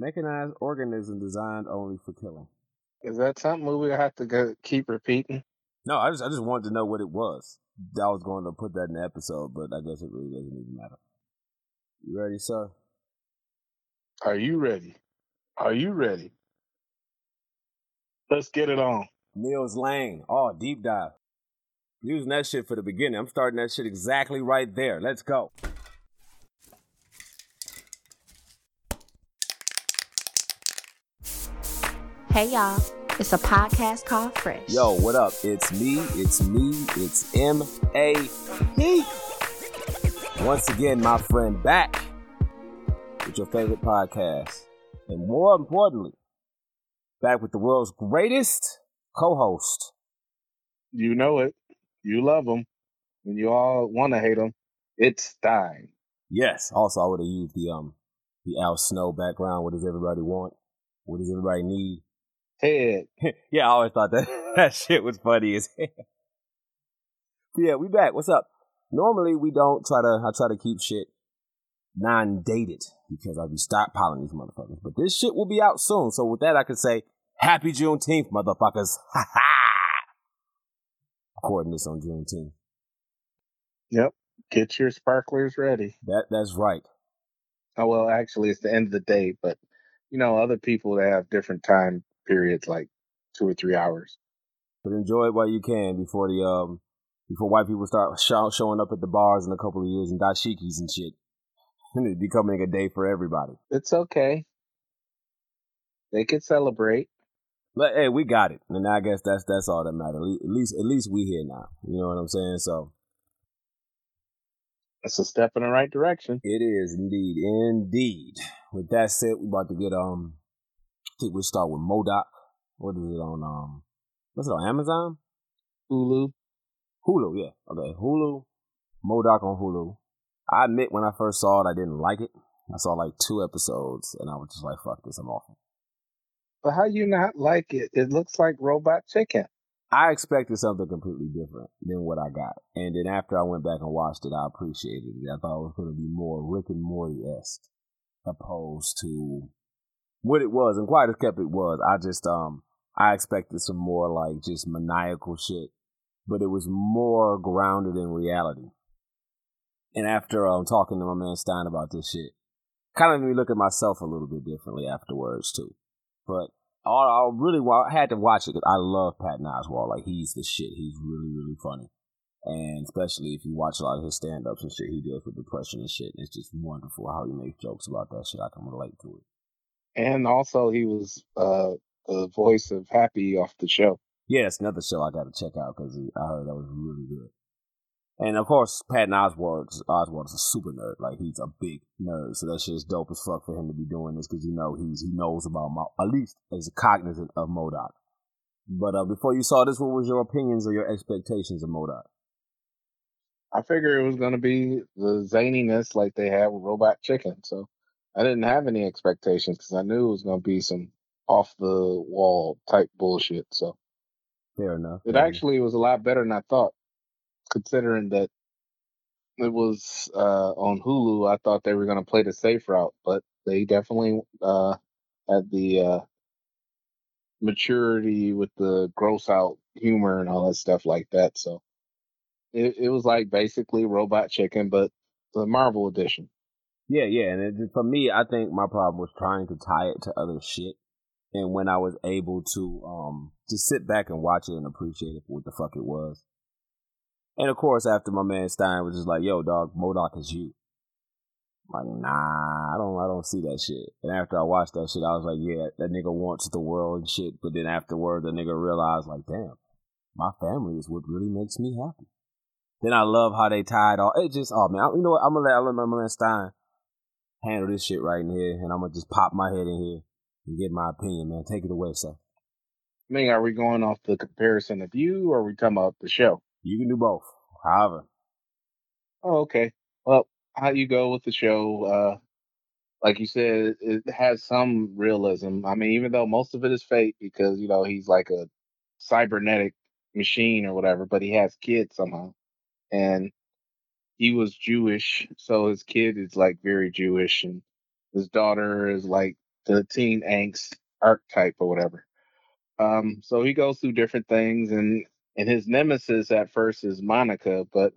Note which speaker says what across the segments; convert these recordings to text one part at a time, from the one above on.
Speaker 1: Mechanized organism designed only for killing.
Speaker 2: Is that something we have to go, keep repeating?
Speaker 1: No, I just I just wanted to know what it was. I was going to put that in the episode, but I guess it really doesn't even matter. You ready, sir?
Speaker 2: Are you ready? Are you ready? Let's get it on.
Speaker 1: Neil's Lane. Oh, deep dive. Using that shit for the beginning. I'm starting that shit exactly right there. Let's go.
Speaker 3: Hey y'all, it's a podcast called Fresh.
Speaker 1: Yo, what up? It's me, it's me, it's M A P. Once again, my friend, back with your favorite podcast. And more importantly, back with the world's greatest co host.
Speaker 2: You know it. You love him. And you all want to hate him. It's Stein.
Speaker 1: Yes. Also, I would have used the um the Al Snow background. What does everybody want? What does everybody need?
Speaker 2: Head.
Speaker 1: yeah, I always thought that that shit was funny as hell. yeah, we back. What's up? Normally we don't try to I try to keep shit non-dated because I'll be stockpiling these motherfuckers. But this shit will be out soon. So with that I can say Happy Juneteenth, motherfuckers. Ha ha recording this on Juneteenth.
Speaker 2: Yep. Get your sparklers ready.
Speaker 1: That that's right.
Speaker 2: Oh well, actually, it's the end of the day, but you know, other people that have different time periods, like two or three hours.
Speaker 1: But enjoy it while you can before the um before white people start show, showing up at the bars in a couple of years and dashikis and shit. And it becoming a day for everybody.
Speaker 2: It's okay. They can celebrate.
Speaker 1: But hey, we got it, and I guess that's that's all that matters. At least at least we here now. You know what I'm saying? So
Speaker 2: that's a step in the right direction.
Speaker 1: It is indeed, indeed. With that said, we about to get um. I think we'll start with MODOK. What is it on um? What's it on Amazon?
Speaker 2: Hulu.
Speaker 1: Hulu, yeah. Okay, Hulu. MODOK on Hulu. I admit when I first saw it, I didn't like it. I saw like two episodes, and I was just like, "Fuck this, I'm off."
Speaker 2: But how you not like it? It looks like Robot Chicken.
Speaker 1: I expected something completely different than what I got. And then after I went back and watched it, I appreciated it. I thought it was going to be more Rick and Morty esque opposed to what it was. And quite as kept it was. I just, um, I expected some more like just maniacal shit, but it was more grounded in reality. And after um, talking to my man Stein about this shit, kind of made me look at myself a little bit differently afterwards too. But I, I really I had to watch it because I love Patton Oswalt. Like he's the shit. He's really really funny, and especially if you watch a lot of his stand ups and shit, he deals with depression and shit. And it's just wonderful how he makes jokes about that shit. I can relate to it.
Speaker 2: And also, he was uh, the voice of Happy off the show.
Speaker 1: Yeah, it's another show I got to check out because I heard that was really good. And of course, Patton Oswalt, Oswalt is a super nerd. Like he's a big nerd, so that shit is dope as fuck for him to be doing this because you know he's he knows about Mo- at least is cognizant of MODOK. But uh, before you saw this, what was your opinions or your expectations of MODOK?
Speaker 2: I figured it was going to be the zaniness like they had with Robot Chicken, so I didn't have any expectations because I knew it was going to be some off the wall type bullshit. So
Speaker 1: fair enough.
Speaker 2: It actually was a lot better than I thought considering that it was uh, on Hulu, I thought they were going to play the safe route, but they definitely uh, had the uh, maturity with the gross out humor and all that stuff like that. So it, it was like basically Robot Chicken, but the Marvel edition.
Speaker 1: Yeah, yeah, and it, for me, I think my problem was trying to tie it to other shit. And when I was able to um just sit back and watch it and appreciate it for what the fuck it was, and of course, after my man Stein was just like, "Yo, dog, MODOK is you." I'm like, nah, I don't, I don't see that shit. And after I watched that shit, I was like, yeah, that nigga wants the world and shit. But then afterward, the nigga realized, like, damn, my family is what really makes me happy. Then I love how they tied it all. It just, oh man, you know what? I'm gonna let, I let my man Stein handle this shit right in here, and I'm gonna just pop my head in here and get my opinion, man. Take it away, sir.
Speaker 2: I mean, are we going off the comparison of you, or are we talking about the show?
Speaker 1: You can do both. However.
Speaker 2: Oh, okay. Well, how you go with the show? Uh, like you said, it has some realism. I mean, even though most of it is fake because you know he's like a cybernetic machine or whatever, but he has kids somehow, and he was Jewish, so his kid is like very Jewish, and his daughter is like the teen angst archetype or whatever. Um, so he goes through different things, and and his nemesis at first is Monica, but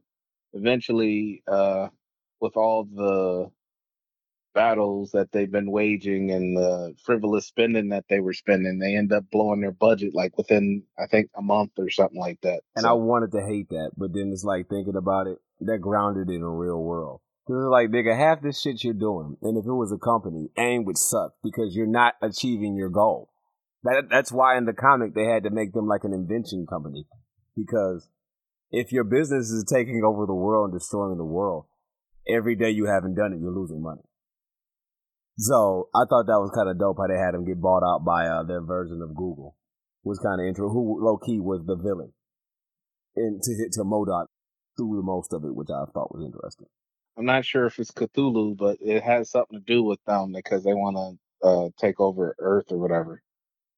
Speaker 2: eventually, uh, with all the battles that they've been waging and the frivolous spending that they were spending, they end up blowing their budget like within I think a month or something like that.
Speaker 1: And so. I wanted to hate that, but then it's like thinking about it, they're grounded in a real world. Cause it's like, nigga, half this shit you're doing, and if it was a company, AIM would suck because you're not achieving your goal. That that's why in the comic they had to make them like an invention company, because if your business is taking over the world and destroying the world, every day you haven't done it, you're losing money. So I thought that was kind of dope how they had them get bought out by uh, their version of Google. Was kind of interesting. Who low key was the villain, and to hit to MODOK through most of it, which I thought was interesting.
Speaker 2: I'm not sure if it's Cthulhu, but it has something to do with them because they want to uh, take over Earth or whatever.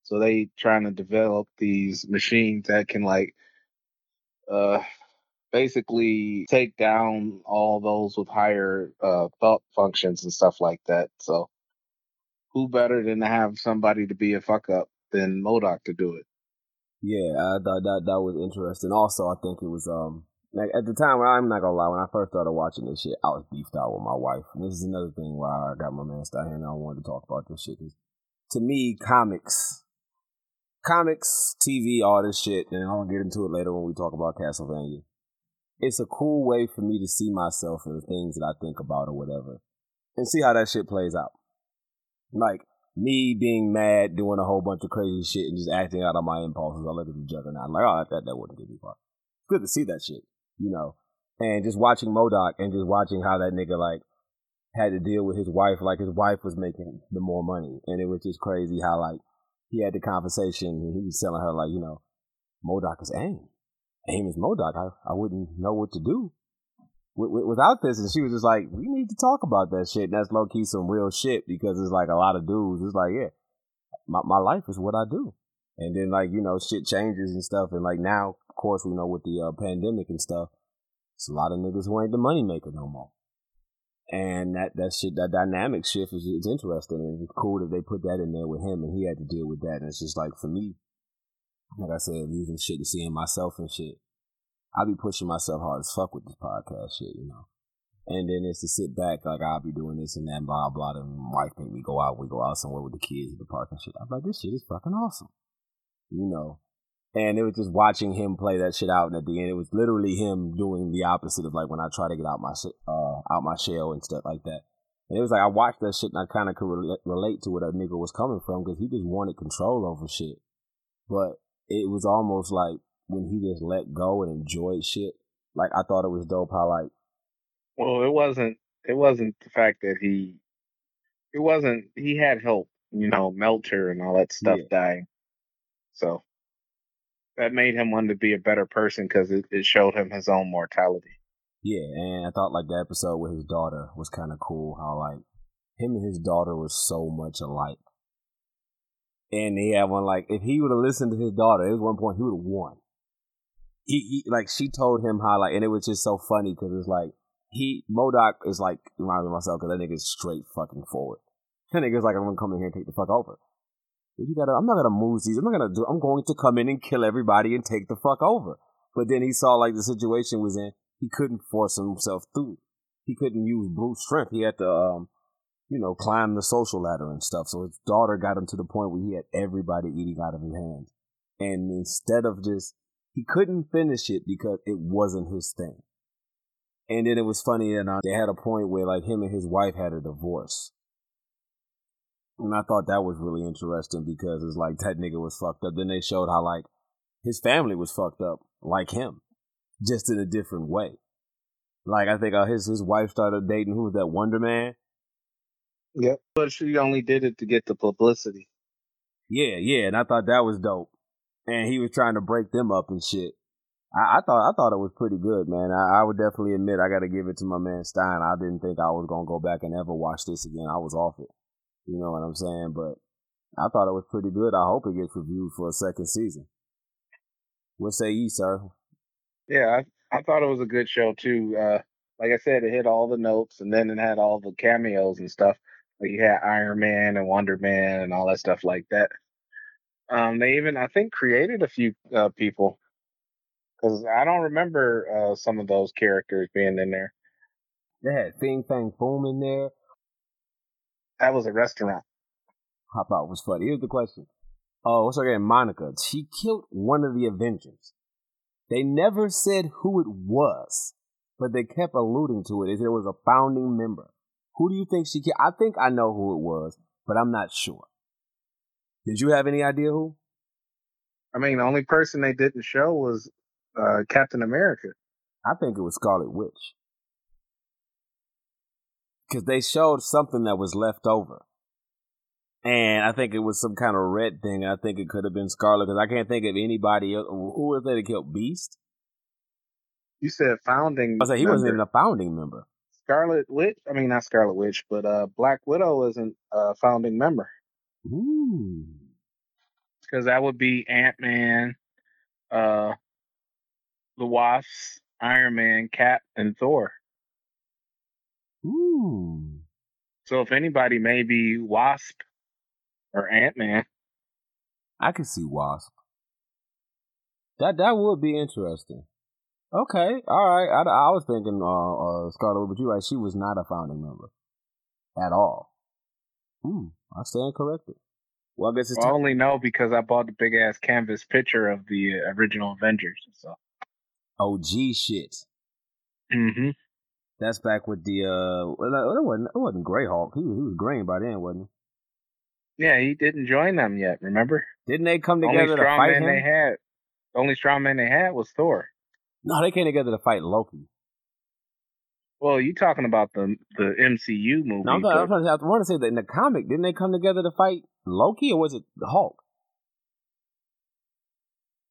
Speaker 2: So they trying to develop these machines that can like uh basically take down all those with higher uh, thought functions and stuff like that. So, who better than to have somebody to be a fuck up than MODOK to do it?
Speaker 1: Yeah, I thought that that was interesting. Also, I think it was um like at the time. I'm not gonna lie. When I first started watching this shit, I was beefed out with my wife. And this is another thing why I got my man Stein here and I wanted to talk about this shit. Cause to me, comics, comics, TV, all this shit, and I'll get into it later when we talk about Castlevania it's a cool way for me to see myself and the things that I think about or whatever, and see how that shit plays out. Like me being mad, doing a whole bunch of crazy shit, and just acting out on my impulses. I look at the juggernaut, I'm like, oh, that that wouldn't give me fun. Good to see that shit, you know. And just watching MODOK and just watching how that nigga like had to deal with his wife, like his wife was making the more money, and it was just crazy how like he had the conversation and he was telling her like, you know, MODOK is AIM Amos MODOK, I, I wouldn't know what to do without this. And she was just like, we need to talk about that shit. And that's low key some real shit because it's like a lot of dudes. It's like, yeah, my, my life is what I do. And then like, you know, shit changes and stuff. And like now, of course, we know with the uh, pandemic and stuff, it's a lot of niggas who ain't the money maker no more. And that, that shit, that dynamic shift is, is interesting. And it's cool that they put that in there with him and he had to deal with that. And it's just like, for me, like I said, using shit to seeing myself and shit. I be pushing myself hard as fuck with this podcast shit, you know. And then it's to sit back, like I'll be doing this and that, blah blah. And my wife make me go out. We go out somewhere with the kids at the park and shit. I'm like, this shit is fucking awesome, you know. And it was just watching him play that shit out. And at the end, it was literally him doing the opposite of like when I try to get out my uh out my shell and stuff like that. And it was like I watched that shit and I kind of could relate to where that nigga was coming from because he just wanted control over shit. But it was almost like when he just let go and enjoyed shit. Like I thought it was dope how like
Speaker 2: Well, it wasn't it wasn't the fact that he it wasn't he had help, you know, Melter and all that stuff yeah. dying. So that made him want to be a better person because it, it showed him his own mortality.
Speaker 1: Yeah, and I thought like the episode with his daughter was kind of cool. How like him and his daughter was so much alike. And he had one like if he would have listened to his daughter, at one point he would have won. He, he, like she told him how like, and it was just so funny because it's like he MODOK is like reminding myself because that nigga's straight fucking forward. That nigga's like I'm gonna come in here and take the fuck over. You gotta, I'm not gonna move these. I'm not gonna do. I'm going to come in and kill everybody and take the fuck over. But then he saw like the situation was in. He couldn't force himself through. He couldn't use brute strength. He had to um, you know, climb the social ladder and stuff. So his daughter got him to the point where he had everybody eating out of his hands. And instead of just, he couldn't finish it because it wasn't his thing. And then it was funny, and they had a point where like him and his wife had a divorce. And I thought that was really interesting because it's like that nigga was fucked up. Then they showed how like his family was fucked up like him, just in a different way. Like I think uh, his his wife started dating who was that Wonder Man,
Speaker 2: Yep. But she only did it to get the publicity.
Speaker 1: Yeah, yeah, and I thought that was dope. And he was trying to break them up and shit. I, I thought I thought it was pretty good, man. I, I would definitely admit I got to give it to my man Stein. I didn't think I was gonna go back and ever watch this again. I was off it. You know what I'm saying? But I thought it was pretty good. I hope it gets reviewed for a second season. What say you, sir?
Speaker 2: Yeah, I, I thought it was a good show too. Uh, like I said, it hit all the notes, and then it had all the cameos and stuff Like you had Iron Man and Wonder Man and all that stuff like that. Um, they even I think created a few uh, people because I don't remember uh, some of those characters being in there.
Speaker 1: They had Fin Fang Foom in there.
Speaker 2: That was a restaurant.
Speaker 1: Thought it was funny. Here's the question. Oh, what's her name? Monica. She killed one of the Avengers. They never said who it was, but they kept alluding to it as it was a founding member. Who do you think she killed? I think I know who it was, but I'm not sure. Did you have any idea who?
Speaker 2: I mean, the only person they didn't show was uh, Captain America.
Speaker 1: I think it was Scarlet Witch. Because they showed something that was left over. And I think it was some kind of red thing. I think it could have been Scarlet because I can't think of anybody else. Who was there that killed Beast?
Speaker 2: You said founding.
Speaker 1: I said he
Speaker 2: member.
Speaker 1: wasn't even a founding member.
Speaker 2: Scarlet Witch. I mean, not Scarlet Witch, but uh, Black Widow isn't a founding member
Speaker 1: Ooh.
Speaker 2: because that would be Ant Man, uh, the Wasp, Iron Man, Cap, and Thor.
Speaker 1: Ooh.
Speaker 2: So if anybody, maybe Wasp or Ant Man.
Speaker 1: I could see Wasp. That that would be interesting. Okay, all right. I, I was thinking uh, uh, Scarlet, but you're right. She was not a founding member at all. Hmm. I stand corrected. Well, I guess it's
Speaker 2: I only know because I bought the big ass canvas picture of the uh, original Avengers. So.
Speaker 1: OG shit.
Speaker 2: Mm-hmm.
Speaker 1: That's back with the uh. Well, it wasn't. It wasn't Grey Hulk. He was, he was green by then, wasn't he?
Speaker 2: Yeah, he didn't join them yet. Remember?
Speaker 1: Didn't they come
Speaker 2: The only
Speaker 1: together to
Speaker 2: strong
Speaker 1: fight
Speaker 2: man
Speaker 1: him?
Speaker 2: they had. The only strong man they had was Thor.
Speaker 1: No, they came together to fight Loki.
Speaker 2: Well, you talking about the the MCU movie?
Speaker 1: No, I'm, trying, I'm, trying to, I want to say that in the comic, didn't they come together to fight Loki, or was it the Hulk?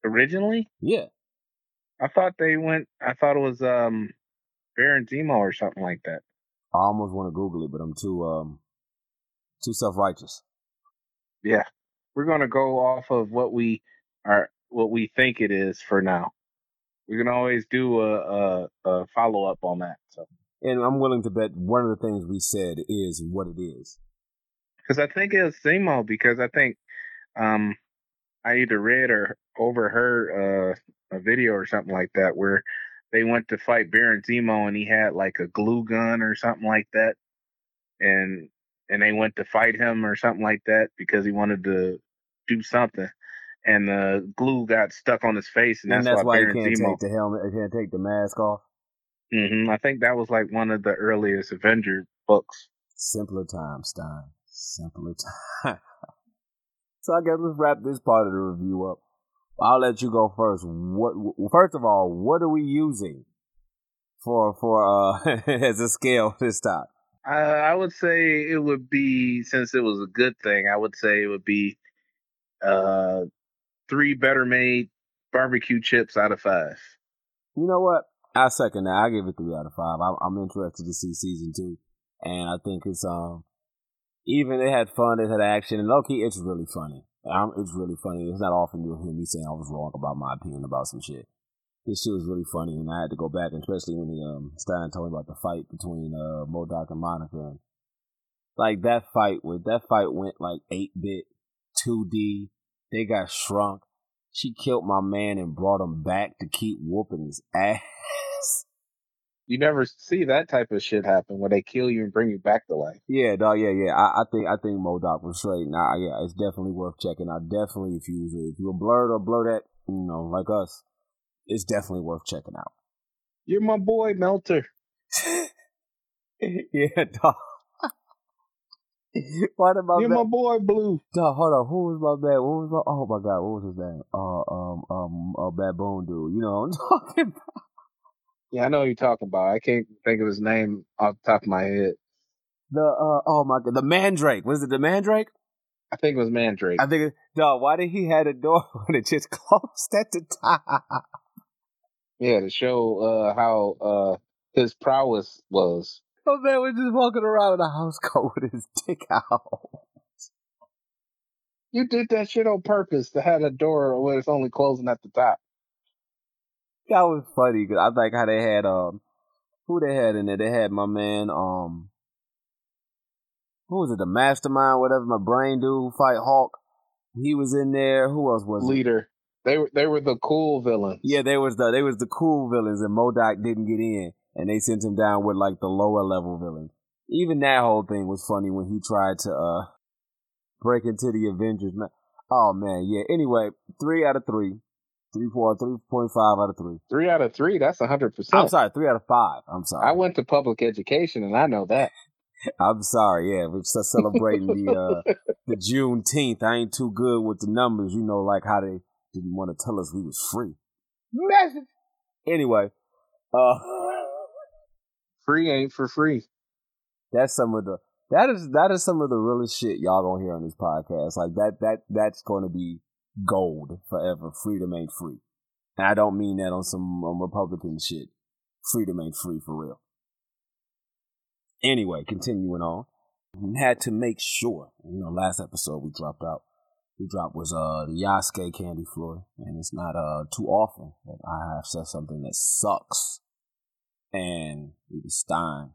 Speaker 2: originally,
Speaker 1: Yeah.
Speaker 2: I thought they went. I thought it was um Baron Zemo or something like that.
Speaker 1: I almost want to Google it, but I'm too um too self righteous.
Speaker 2: Yeah, we're gonna go off of what we are, what we think it is for now. We can always do a, a, a follow up on that. So,
Speaker 1: And I'm willing to bet one of the things we said is what it is.
Speaker 2: because I think it's Zemo, because I think um I either read or overheard uh, a video or something like that where they went to fight Baron Zemo and he had like a glue gun or something like that, and and they went to fight him or something like that because he wanted to do something, and the glue got stuck on his face, and,
Speaker 1: And
Speaker 2: that's,
Speaker 1: that's
Speaker 2: why,
Speaker 1: why
Speaker 2: Baron
Speaker 1: can't
Speaker 2: Zemo.
Speaker 1: take the helmet, you can't take the mask off.
Speaker 2: hmm I think that was like one of the earliest Avenger books.
Speaker 1: Simpler times, Stein. Simpler times. so I guess let's wrap this part of the review up. I'll let you go first. What? First of all, what are we using for for uh as a scale this time?
Speaker 2: I, I would say it would be since it was a good thing. I would say it would be uh three better made barbecue chips out of five.
Speaker 1: You know what? I second that. I give it three out of five. I'm, I'm interested to see season two, and I think it's um even it had fun, it had action, and low key, it's really funny. Um, it's really funny. It's not often you'll hear me saying I was wrong about my opinion about some shit. This shit was really funny, and I had to go back, especially when the um Stein told me about the fight between uh MODOK and Monica. And, like that fight with that fight went like eight bit, two D. They got shrunk. She killed my man and brought him back to keep whooping his ass.
Speaker 2: You never see that type of shit happen where they kill you and bring you back to life.
Speaker 1: Yeah, dog. Yeah, yeah. I, I think I think MODOK was straight. Nah, yeah, it's definitely worth checking out. Definitely, if you if you're a blurred or blur that, you know, like us, it's definitely worth checking out.
Speaker 2: You're my boy, Melter.
Speaker 1: yeah, dog. what about
Speaker 2: You're my boy, Blue.
Speaker 1: Dog, hold on. Who was my bad? What was my? Oh my god, what was his name? Uh, um, um, uh, baboon dude. You know what I'm talking about?
Speaker 2: Yeah, I know who you're talking about. I can't think of his name off the top of my head.
Speaker 1: The uh, oh my god, the Mandrake. Was it the Mandrake?
Speaker 2: I think it was Mandrake.
Speaker 1: I think, dog. Why did he have a door when it just closed at the top?
Speaker 2: Yeah, to show uh, how uh, his prowess was.
Speaker 1: Oh man we're just walking around in a house coat with his dick out.
Speaker 2: You did that shit on purpose to have a door where it's only closing at the top.
Speaker 1: That was funny because I like how they had um who they had in there. They had my man um who was it? The Mastermind, whatever my brain dude fight Hulk. He was in there. Who else was
Speaker 2: leader? It? They were they were the cool villains.
Speaker 1: Yeah, they was the they was the cool villains, and MODOK didn't get in, and they sent him down with like the lower level villains. Even that whole thing was funny when he tried to uh break into the Avengers. Oh man, yeah. Anyway, three out of three. Three four three point five out of three.
Speaker 2: Three out of three. That's a hundred percent.
Speaker 1: I'm sorry. Three out of five. I'm sorry.
Speaker 2: I went to public education and I know that.
Speaker 1: I'm sorry. Yeah, we're celebrating the uh the Juneteenth. I ain't too good with the numbers. You know, like how they didn't want to tell us we was free. Message. Anyway, uh,
Speaker 2: free ain't for free.
Speaker 1: That's some of the that is that is some of the realest shit y'all gonna hear on this podcast. Like that that that's gonna be gold forever. Freedom ain't free. And I don't mean that on some um, Republican shit. Freedom ain't free for real. Anyway, continuing on. We had to make sure, you know, last episode we dropped out. We dropped was uh the Yasuke candy floor, and it's not uh too often that I have said something that sucks. And either Stein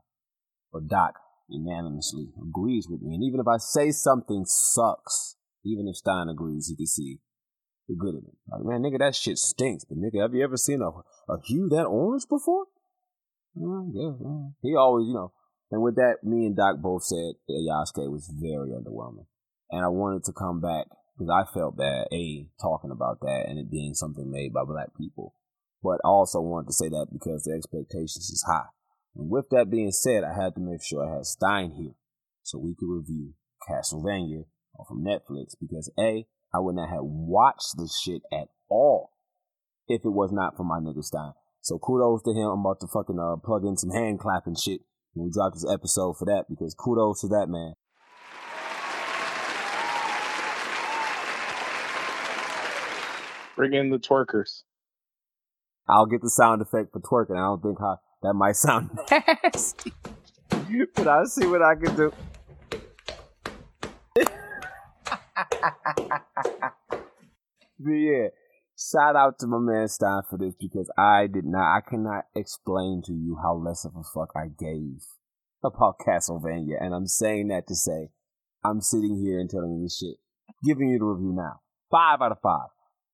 Speaker 1: or Doc unanimously agrees with me. And even if I say something sucks, even if Stein agrees, he can see the good in it. Like, man, nigga, that shit stinks. But nigga, have you ever seen a, a hue that orange before? Mm, yeah, yeah. He always, you know. And with that, me and Doc both said Yasuke was very underwhelming. And I wanted to come back because I felt bad, A, talking about that and it being something made by black people. But I also wanted to say that because the expectations is high. And with that being said, I had to make sure I had Stein here so we could review Castlevania from Netflix because A, I would not have watched this shit at all if it was not for my nigga Stein. So kudos to him. I'm about to fucking uh, plug in some hand clapping shit when we drop this episode for that because kudos to that man.
Speaker 2: Bring in the twerkers.
Speaker 1: I'll get the sound effect for twerking. I don't think how that might sound nasty, but I'll see what I can do. but yeah, shout out to my man Stein for this because I did not, I cannot explain to you how less of a fuck I gave about Castlevania. And I'm saying that to say, I'm sitting here and telling you this shit, giving you the review now. Five out of five.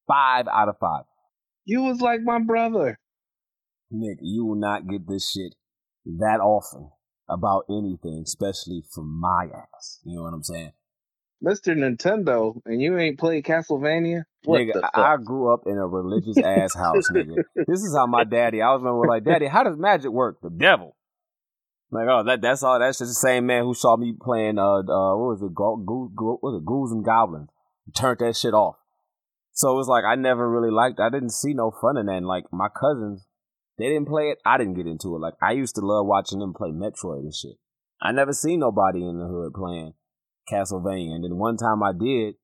Speaker 1: Five out of five.
Speaker 2: You was like my brother.
Speaker 1: Nick, you will not get this shit that often about anything, especially from my ass. You know what I'm saying?
Speaker 2: Mr. Nintendo, and you ain't played Castlevania? What
Speaker 1: nigga, I grew up in a religious ass house, nigga. This is how my daddy. I was remember like, Daddy, how does magic work? The devil. Like, oh, that that's all. That's just the same man who saw me playing. Uh, uh what was it? Go, go, go, what was it? Ghouls and Goblins. Turned that shit off. So it was like I never really liked. I didn't see no fun in that. And like my cousins, they didn't play it. I didn't get into it. Like I used to love watching them play Metroid and shit. I never seen nobody in the hood playing Castlevania. And then one time I did,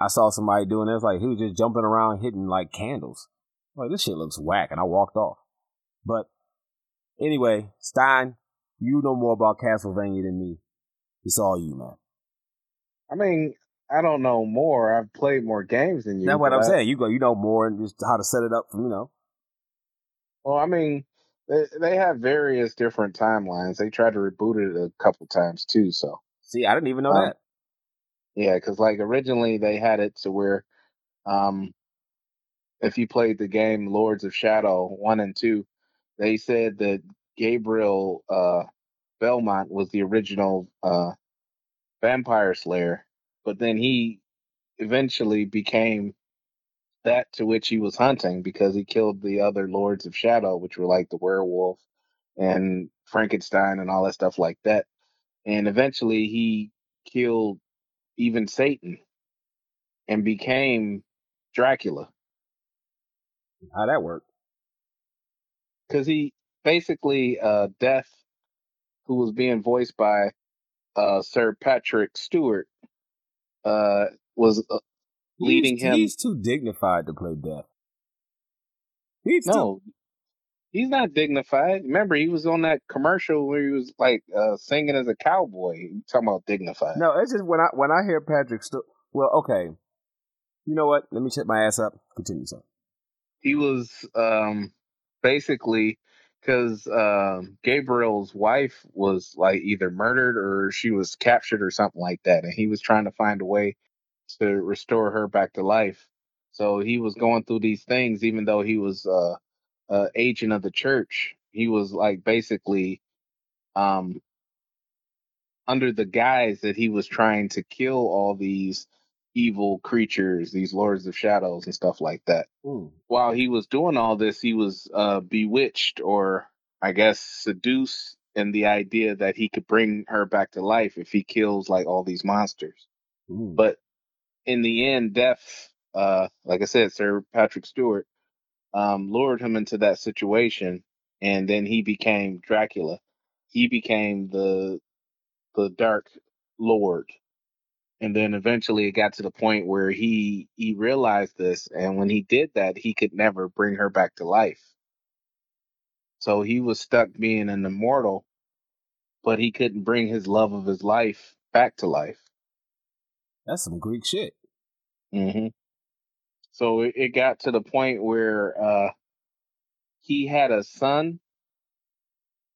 Speaker 1: I saw somebody doing it. It's like he was just jumping around hitting like candles. Like this shit looks whack, and I walked off. But anyway, Stein, you know more about Castlevania than me. It's all you, man.
Speaker 2: I mean, I don't know more. I've played more games than you.
Speaker 1: That's what I'm saying. You go, you know more and just how to set it up. You know.
Speaker 2: Well, I mean, they they have various different timelines. They tried to reboot it a couple times too. So
Speaker 1: see, I didn't even know uh, that.
Speaker 2: Yeah, because like originally they had it to where, um, if you played the game Lords of Shadow one and two, they said that Gabriel uh, Belmont was the original uh, vampire slayer, but then he eventually became that to which he was hunting because he killed the other lords of shadow, which were like the werewolf and Frankenstein and all that stuff like that. And eventually he killed even Satan and became Dracula.
Speaker 1: How that worked?
Speaker 2: Because he basically uh Death, who was being voiced by uh Sir Patrick Stewart, uh was uh, leading
Speaker 1: he's,
Speaker 2: him.
Speaker 1: He's too dignified to play Death.
Speaker 2: He's no, too... he's not dignified. Remember, he was on that commercial where he was like uh, singing as a cowboy. You talking about dignified?
Speaker 1: No, it's just when I when I hear Patrick Stewart. Well, okay. You know what? Let me check my ass up. Continue, sir.
Speaker 2: He was um basically because um, Gabriel's wife was like either murdered or she was captured or something like that, and he was trying to find a way to restore her back to life. So he was going through these things, even though he was uh, uh, agent of the church. He was like basically um, under the guise that he was trying to kill all these evil creatures, these lords of shadows and stuff like that.
Speaker 1: Mm.
Speaker 2: While he was doing all this, he was uh, bewitched or I guess seduced in the idea that he could bring her back to life if he kills like all these monsters.
Speaker 1: Mm.
Speaker 2: But in the end, death, uh, like I said, Sir Patrick Stewart um, lured him into that situation, and then he became Dracula. He became the the Dark Lord, and then eventually it got to the point where he he realized this, and when he did that, he could never bring her back to life. So he was stuck being an immortal, but he couldn't bring his love of his life back to life.
Speaker 1: That's some Greek shit.
Speaker 2: hmm So it, it got to the point where uh, he had a son,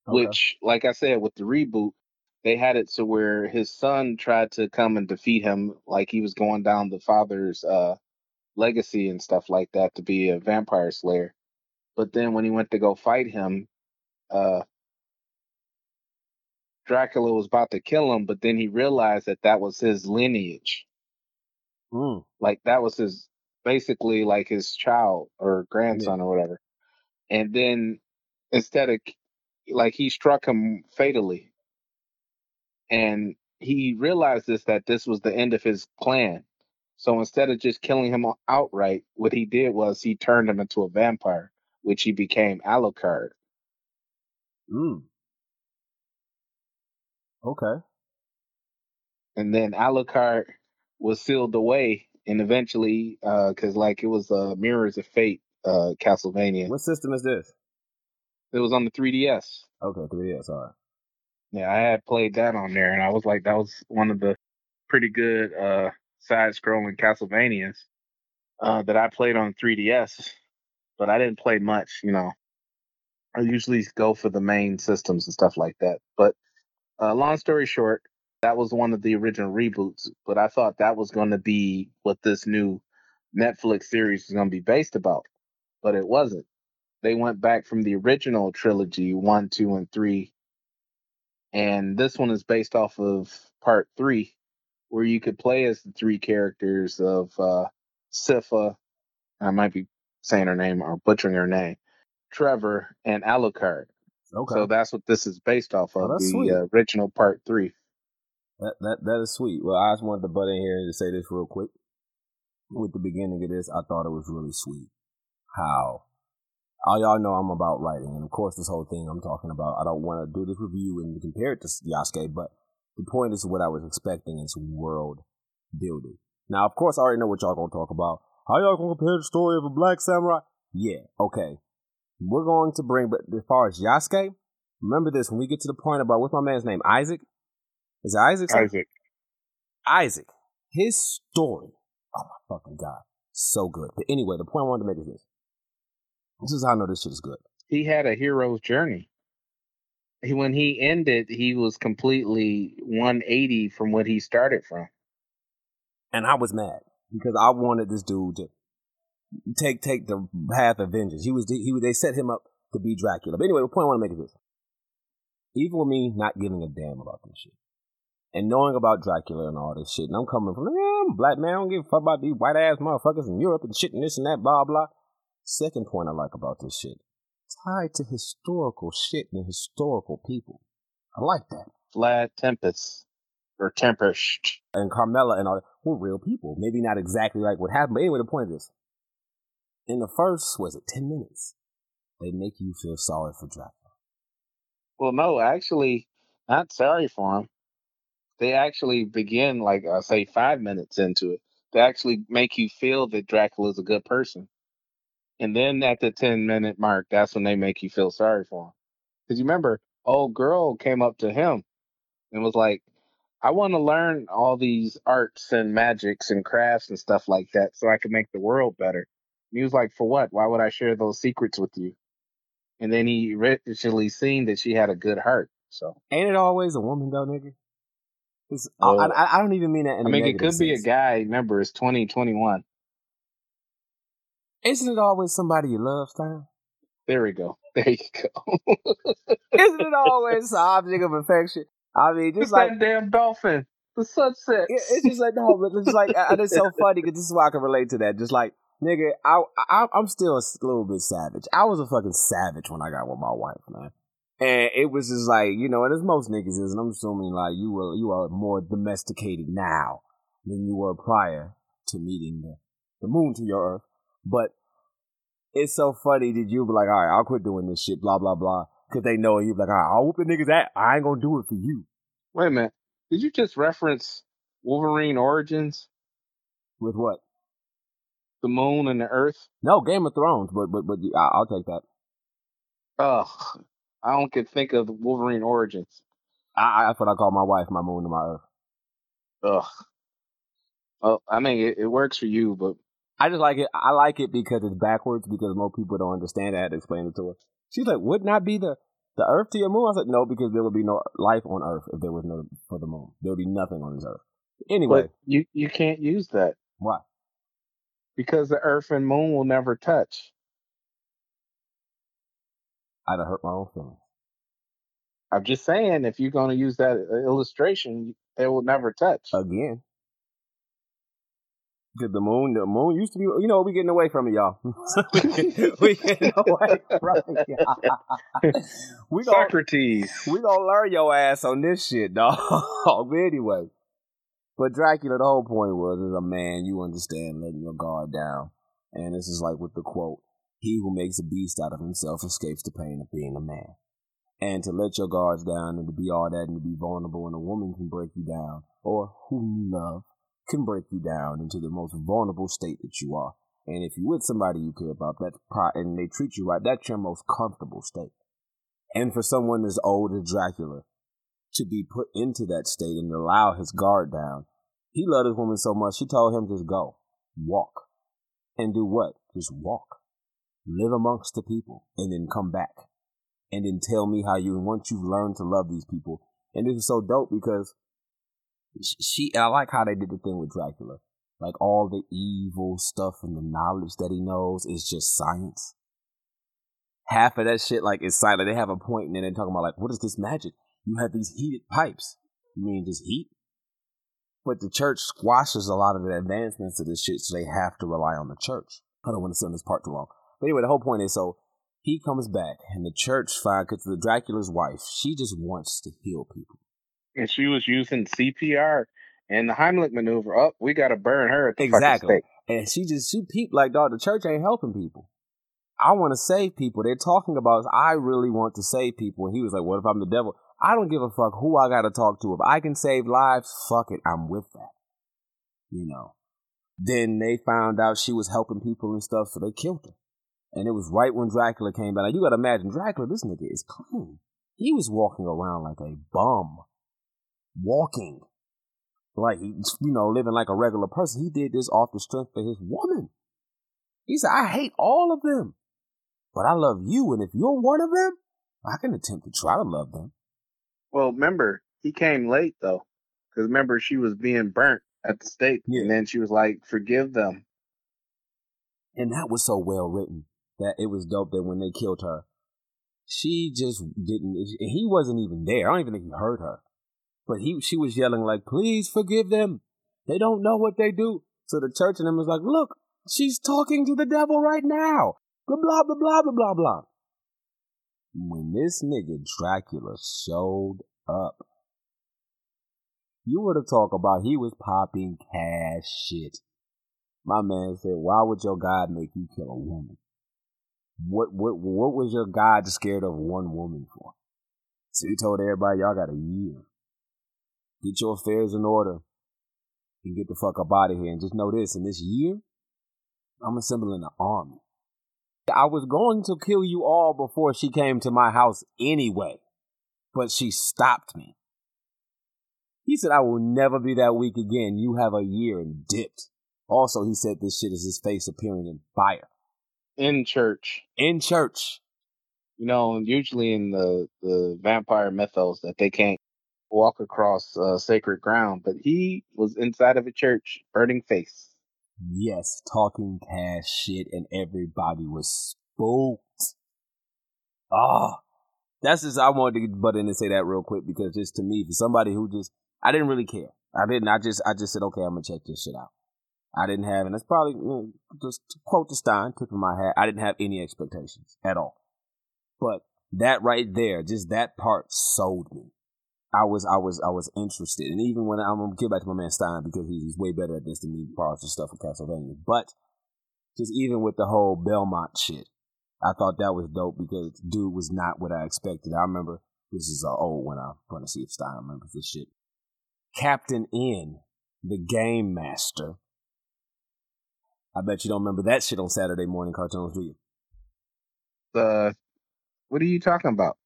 Speaker 1: Okay.
Speaker 2: which, like I said, with the reboot, they had it to where his son tried to come and defeat him, like he was going down the father's uh, legacy and stuff like that to be a vampire slayer. But then when he went to go fight him, uh, Dracula was about to kill him, but then he realized that that was his lineage.
Speaker 1: Mm.
Speaker 2: like that was his basically like his child or grandson or whatever and then instead of like he struck him fatally and he realized this that this was the end of his plan so instead of just killing him outright what he did was he turned him into a vampire which he became alucard
Speaker 1: Mm. Okay.
Speaker 2: and then alucard was sealed away and eventually because like it was uh mirrors of fate uh castlevania
Speaker 1: What system is this?
Speaker 2: it was on the 3ds
Speaker 1: Okay, 3DS. All right.
Speaker 2: Yeah, I had played that on there, and I was like, that was one of the pretty good uh, side-scrolling Castlevanias uh, that I played on 3DS. But I didn't play much, you know. I usually go for the main systems and stuff like that. But uh, long story short, that was one of the original reboots. But I thought that was going to be what this new Netflix series is going to be based about. But it wasn't. They went back from the original trilogy, one, two, and three, and this one is based off of part three, where you could play as the three characters of uh, Sypha. I might be saying her name or butchering her name. Trevor and Alucard.
Speaker 1: Okay.
Speaker 2: So that's what this is based off
Speaker 1: Oh,
Speaker 2: of,
Speaker 1: that's
Speaker 2: the uh, original part three.
Speaker 1: That that that is sweet. Well, I just wanted to butt in here and to say this real quick. With the beginning of this, I thought it was really sweet. How all y'all know I'm about writing, and of course, this whole thing I'm talking about. I don't want to do this review and compare it to Yasuke, but the point is what I was expecting is world building. Now, of course, I already know what y'all gonna talk about. How y'all gonna compare the story of a black samurai? Yeah, okay. We're going to bring, but as far as Yasuke, remember this when we get to the point about what's my man's name? Isaac. Is it Isaac?
Speaker 2: Isaac.
Speaker 1: Isaac, his story. Oh my fucking god, so good. But anyway, the point I wanted to make is this. This is how I know this shit is good.
Speaker 2: He had a hero's journey. He, when he ended, he was completely 180 from what he started from.
Speaker 1: And I was mad because I wanted this dude to take take the path of vengeance. He was he was they set him up to be Dracula. But anyway, the point I want to make is this: even with me not giving a damn about this shit and knowing about Dracula and all this shit, and I'm coming from yeah, I'm a black man, I don't give a fuck about these white ass motherfuckers in Europe and shit and this and that, blah blah. Second point I like about this shit, tied to historical shit and historical people. I like that.
Speaker 2: Vlad Tempest or Tempest.
Speaker 1: and Carmilla and all that were real people. Maybe not exactly like what happened, but anyway, the point is, in the first, was it ten minutes? They make you feel sorry for Dracula.
Speaker 2: Well, no, actually, not sorry for him. They actually begin like I say five minutes into it. They actually make you feel that Dracula's a good person, and then at the ten minute mark, that's when they make you feel sorry for him. Because you remember, old girl came up to him and was like, "I want to learn all these arts and magics and crafts and stuff like that, so I can make the world better." And he was like, "For what? Why would I share those secrets with you?" and then he eventually seen that she had a good heart. So
Speaker 1: Ain't it always a woman though, nigga?
Speaker 2: Well,
Speaker 1: I, I, don't even mean that. In
Speaker 2: I mean, it could be a guy. Remember, it's twenty twenty one.
Speaker 1: Isn't it always somebody you love, Stein?
Speaker 2: There we go. There you go.
Speaker 1: Isn't it always the object of affection? I mean, just
Speaker 2: It's
Speaker 1: like
Speaker 2: that damn dolphin. The sunset.
Speaker 1: it- it's just like no, but it's like and it's so funny because this is why I can relate to that. Just like nigga, I, I I'm still a little bit savage. I was a fucking savage when I got with my wife, man. And it was just like you know, and as most niggas is, and I'm assuming like you were you are more domesticated now than you were prior to meeting the the moon to your earth. But it's so funny that you be like, all right, I'll quit doing this shit, blah blah blah, because they know you be like, all right, I'll whoop the niggas at. I ain't gonna do it for you.
Speaker 2: Wait a minute. Did you just reference Wolverine Origins,
Speaker 1: With what?
Speaker 2: the moon and the earth?
Speaker 1: No, Game of Thrones, but but but I- I'll take that.
Speaker 2: Ugh. I don't can think of Wolverine Origins.
Speaker 1: I, I, that's what I call my wife, my moon, and my earth.
Speaker 2: Ugh. Well, I mean, it, it works for you, but
Speaker 1: I just like it. I like it because it's backwards. Because most people don't understand. it. I had to explain it to her. She's like, "Would not be the the Earth to your moon?" I said, "No, because there would be no life on Earth if there was no for the moon. There would be nothing on this Earth." Anyway,
Speaker 2: but you you can't use that
Speaker 1: why?
Speaker 2: because the Earth and Moon will never touch.
Speaker 1: I'd have hurt my own feelings.
Speaker 2: I'm just saying, if you're going to use that uh, illustration, it will never touch.
Speaker 1: again. Because the moon, the moon used to be, you know, we getting away from it, y'all. we getting away from it, y'all. we gonna,
Speaker 2: Socrates.
Speaker 1: we gonna learn your ass on this shit, dog. but anyway. But Dracula, the whole point was, as a man, you understand letting your guard down. And this is like with the quote, he who makes a beast out of himself escapes the pain of being a man. And to let your guards down and to be all that and to be vulnerable and a woman can break you down, or whom you love can break you down into the most vulnerable state that you are. And if you're with somebody you care about, that's pro- and they treat you right, that's your most comfortable state. And for someone as old as Dracula to be put into that state and allow his guard down, he loved his woman so much, she told him just go, walk. And do what? Just walk. Live amongst the people and then come back. And then tell me how you, once you've learned to love these people. And this is so dope because she, I like how they did the thing with Dracula. Like all the evil stuff and the knowledge that he knows is just science. Half of that shit like is silent. They have a point and then they're talking about like, what is this magic? You have these heated pipes. You mean just heat? But the church squashes a lot of the advancements of this shit, so they have to rely on the church. I don't want to send this part too long. But anyway, the whole point is so he comes back and the church finds because the Dracula's wife, she just wants to heal people.
Speaker 2: And she was using CPR and the Heimlich maneuver. Up, we got to burn her at the
Speaker 1: Exactly. And she just she peeped like dog, the church ain't helping people. I want to save people. They're talking about I really want to save people. And he was like, What if I'm the devil? I don't give a fuck who I gotta talk to. If I can save lives, fuck it. I'm with that. You know. Then they found out she was helping people and stuff, so they killed her. And it was right when Dracula came back. Now you gotta imagine, Dracula, this nigga is clean. He was walking around like a bum. Walking. Like, he, you know, living like a regular person. He did this off the strength of his woman. He said, I hate all of them. But I love you, and if you're one of them, I can attempt to try to love them.
Speaker 2: Well, remember, he came late though, because remember she was being burnt at the stake,
Speaker 1: Yeah.
Speaker 2: and then she was like, "Forgive them."
Speaker 1: And that was so well written that it was dope that when they killed her, she just didn't. He wasn't even there. I don't even think he heard her, but he she was yelling like, "Please forgive them. They don't know what they do." So the church and them was like, "Look, she's talking to the devil right now." Blah blah blah blah blah blah blah. When this nigga Dracula showed up, you were to talk about he was popping cash shit. My man said, "Why would your God make you kill a woman? What what what was your God scared of one woman for?" So he told everybody, "Y'all got a year. Get your affairs in order and get the fuck up out of here. And just know this: in this year, I'm assembling an army. I was going to kill you all before she came to my house anyway, but she stopped me." He said, I will never be that weak again. You have a year and dipped. Also, he said this shit is his face appearing in fire.
Speaker 2: In church,
Speaker 1: In church.
Speaker 2: You know, usually in the the vampire mythos that they can't walk across uh, sacred ground, but he was inside of a church, burning face.
Speaker 1: Yes, talking cash shit, and everybody was spooked. Ah, that's just I wanted to butt in and say that real quick because just to me, for somebody who just I didn't really care. I didn't. I just I just said okay, I'm gonna check this shit out. I didn't have, and that's probably you know, just to quote the Stein, tip of my hat. I didn't have any expectations at all. But that right there, just that part sold me. I was I was I was interested, and even when I'm gonna get back to my man Stein because he's, way better at this than me, parts of stuff with Castlevania. But just even with the whole Belmont shit, I thought that was dope because dude was not what I expected. I remember this is uh, old when I'm to see if Stein remembers this shit. Captain N, the Game Master. I bet you don't remember that shit on Saturday morning cartoons, do you?
Speaker 2: Uh, what are you talking about?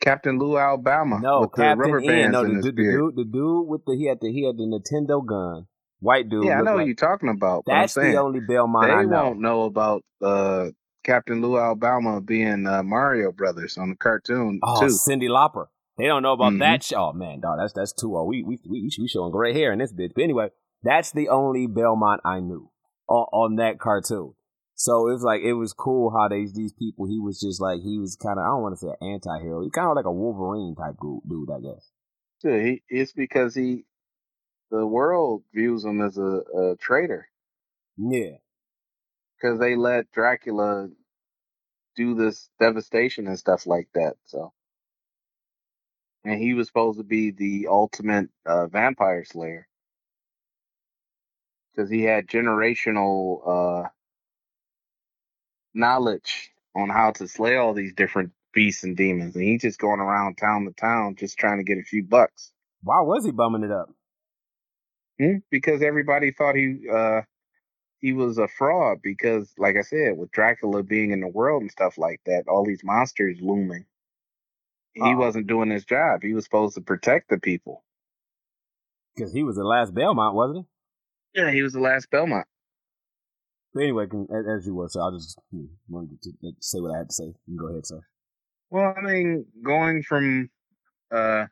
Speaker 2: Captain Lou Albano.
Speaker 1: No,
Speaker 2: with the rubber
Speaker 1: N.
Speaker 2: bands
Speaker 1: No,
Speaker 2: in
Speaker 1: the, the
Speaker 2: beard.
Speaker 1: dude, the dude with the he had the he had the Nintendo gun. White dude.
Speaker 2: Yeah, I know
Speaker 1: like-
Speaker 2: what you're talking about.
Speaker 1: That's
Speaker 2: I'm saying
Speaker 1: the only Belmont
Speaker 2: they
Speaker 1: I know.
Speaker 2: won't know about uh, Captain Lou Albano being uh, Mario Brothers on the cartoon
Speaker 1: Oh,
Speaker 2: too.
Speaker 1: Cyndi Lauper. They don't know about
Speaker 2: Mhm.
Speaker 1: that show. Oh man, dog, that's that's too old. We we we we showing gray hair in this bitch. But anyway, that's the only Belmont I knew on, on that cartoon. So it was like it was cool how they these people. He was just like he was kind of I don't want to say an anti-hero. He kind of like a Wolverine type dude, dude, I guess.
Speaker 2: Yeah, he, it's because he, the world views him as a, a traitor
Speaker 1: Yeah,
Speaker 2: because they let Dracula do this devastation and stuff like that. So, and he was supposed to be the ultimate uh, vampire slayer because he had generational uh, knowledge on how to slay all these different beasts and demons, and he's just going around town to town just trying to get a few bucks.
Speaker 1: why was he bumming it up?
Speaker 2: Hmm? Because everybody thought he uh he was a fraud because like I said, with Dracula being in the world and stuff like that, all these monsters looming. He
Speaker 1: Uh-oh.
Speaker 2: wasn't doing his job. He was supposed to protect the people.
Speaker 1: Because he was the last Belmont, wasn't he?
Speaker 2: Yeah, he was the last Belmont.
Speaker 1: But anyway, as, you were, so I'll just hmm, wanted to, say what I had to say. You go ahead, sir.
Speaker 2: Well, I mean, going from uh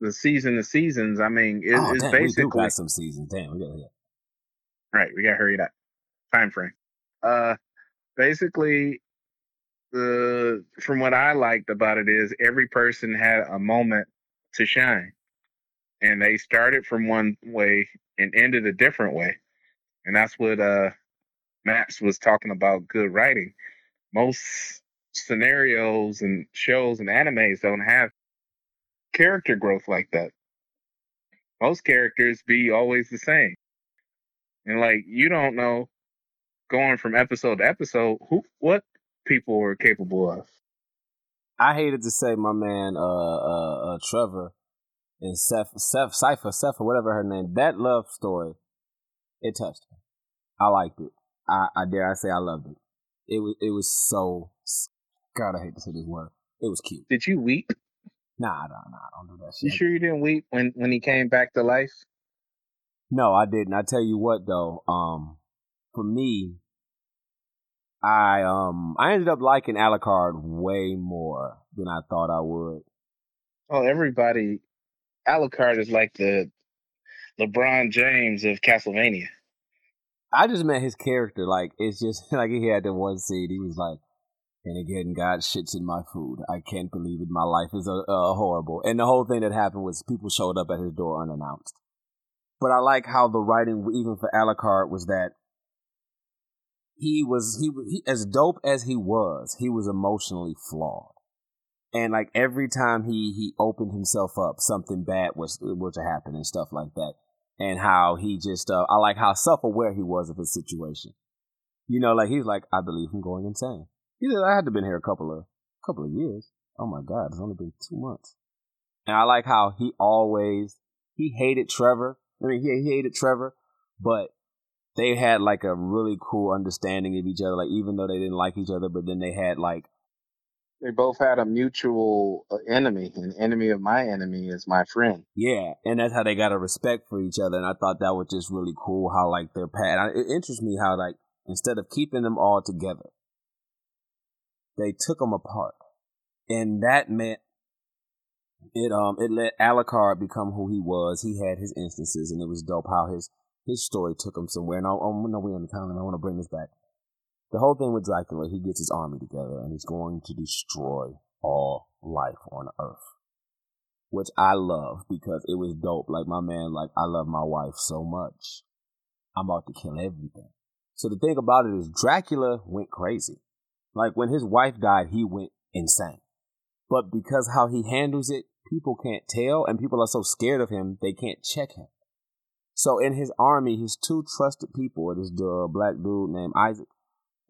Speaker 2: the season to seasons, I mean, it,
Speaker 1: oh,
Speaker 2: it's
Speaker 1: damn, we do
Speaker 2: basically
Speaker 1: got some seasons. Damn, we got yeah.
Speaker 2: right. We got to hurry it up. Time frame. Uh, basically, the from what I liked about it is every person had a moment to shine, and they started from one way and ended a different way, and that's what uh Max was talking about. Good writing. Most scenarios and shows and animes don't have character growth like that. Most characters be always the same. And like you don't know going from episode to episode who what people are capable of.
Speaker 1: I hated to say my man uh uh, uh Trevor and Seth Seth Sypha Seth or whatever her name. That love story, it touched me. I liked it. I, I dare I say I loved it. It was it was so God I hate to say this word. It was cute.
Speaker 2: Did you weep?
Speaker 1: Nah, nah, nah, I don't do that shit.
Speaker 2: You sure you didn't weep when when he came back to life?
Speaker 1: No, I didn't. I tell you what though, um, for me, I um I ended up liking Alucard way more than I thought I would.
Speaker 2: Oh, everybody. Alucard is like the LeBron James of Castlevania.
Speaker 1: I just met his character. Like it's just like he had the one scene. He was like, "And again, God shits in my food. I can't believe it. My life is uh, uh, horrible." And the whole thing that happened was people showed up at his door unannounced. But I like how the writing, even for Alucard, was that he was he, he as dope as he was. He was emotionally flawed. And like every time he he opened himself up, something bad was were to happen and stuff like that and how he just uh, I like how self aware he was of his situation. You know, like he's like, I believe I'm going insane. He said, I had to been here a couple of couple of years. Oh my God, it's only been two months. And I like how he always he hated Trevor. I mean, he, he hated Trevor, but they had like a really cool understanding of each other. Like even though they didn't like each other, but then they had like
Speaker 2: They both had a mutual uh, enemy. An enemy of my enemy is my friend.
Speaker 1: Yeah, and that's how they got a respect for each other, and I thought that was just really cool. How like their path. It interests me how like instead of keeping them all together, they took them apart. and that meant it um it let Alucard become who he was. He had his instances, and it was dope how his his story took him somewhere. And I, I know we're on the time, I want to bring this back. The whole thing with Dracula, he gets his army together, and he's going to destroy all life on Earth, which I love because it was dope. Like my man, like I love my wife so much, I'm about to kill everything. So the thing about it is, Dracula went crazy. Like when his wife died, he went insane. But because how he handles it, people can't tell, and people are so scared of him, they can't check him. So in his army, his two trusted people, this uh, black dude named Isaac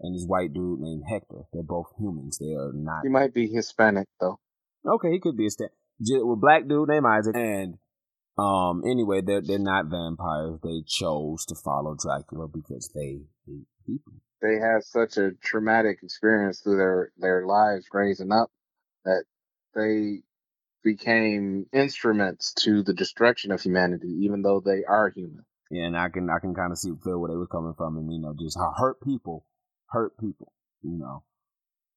Speaker 1: and this white dude named Hector. They're both humans. They are not.
Speaker 2: He might be Hispanic though.
Speaker 1: Okay, he could be a st- with black dude named Isaac. And um, anyway, they're they're not vampires. They chose to follow Dracula because they hate people.
Speaker 2: They had such a traumatic experience through their their lives raising up that they became instruments to the destruction of humanity, even though they are human.
Speaker 1: Yeah, and I can I can kind of see feel where they were coming from, and you know, just how hurt people hurt people, you know.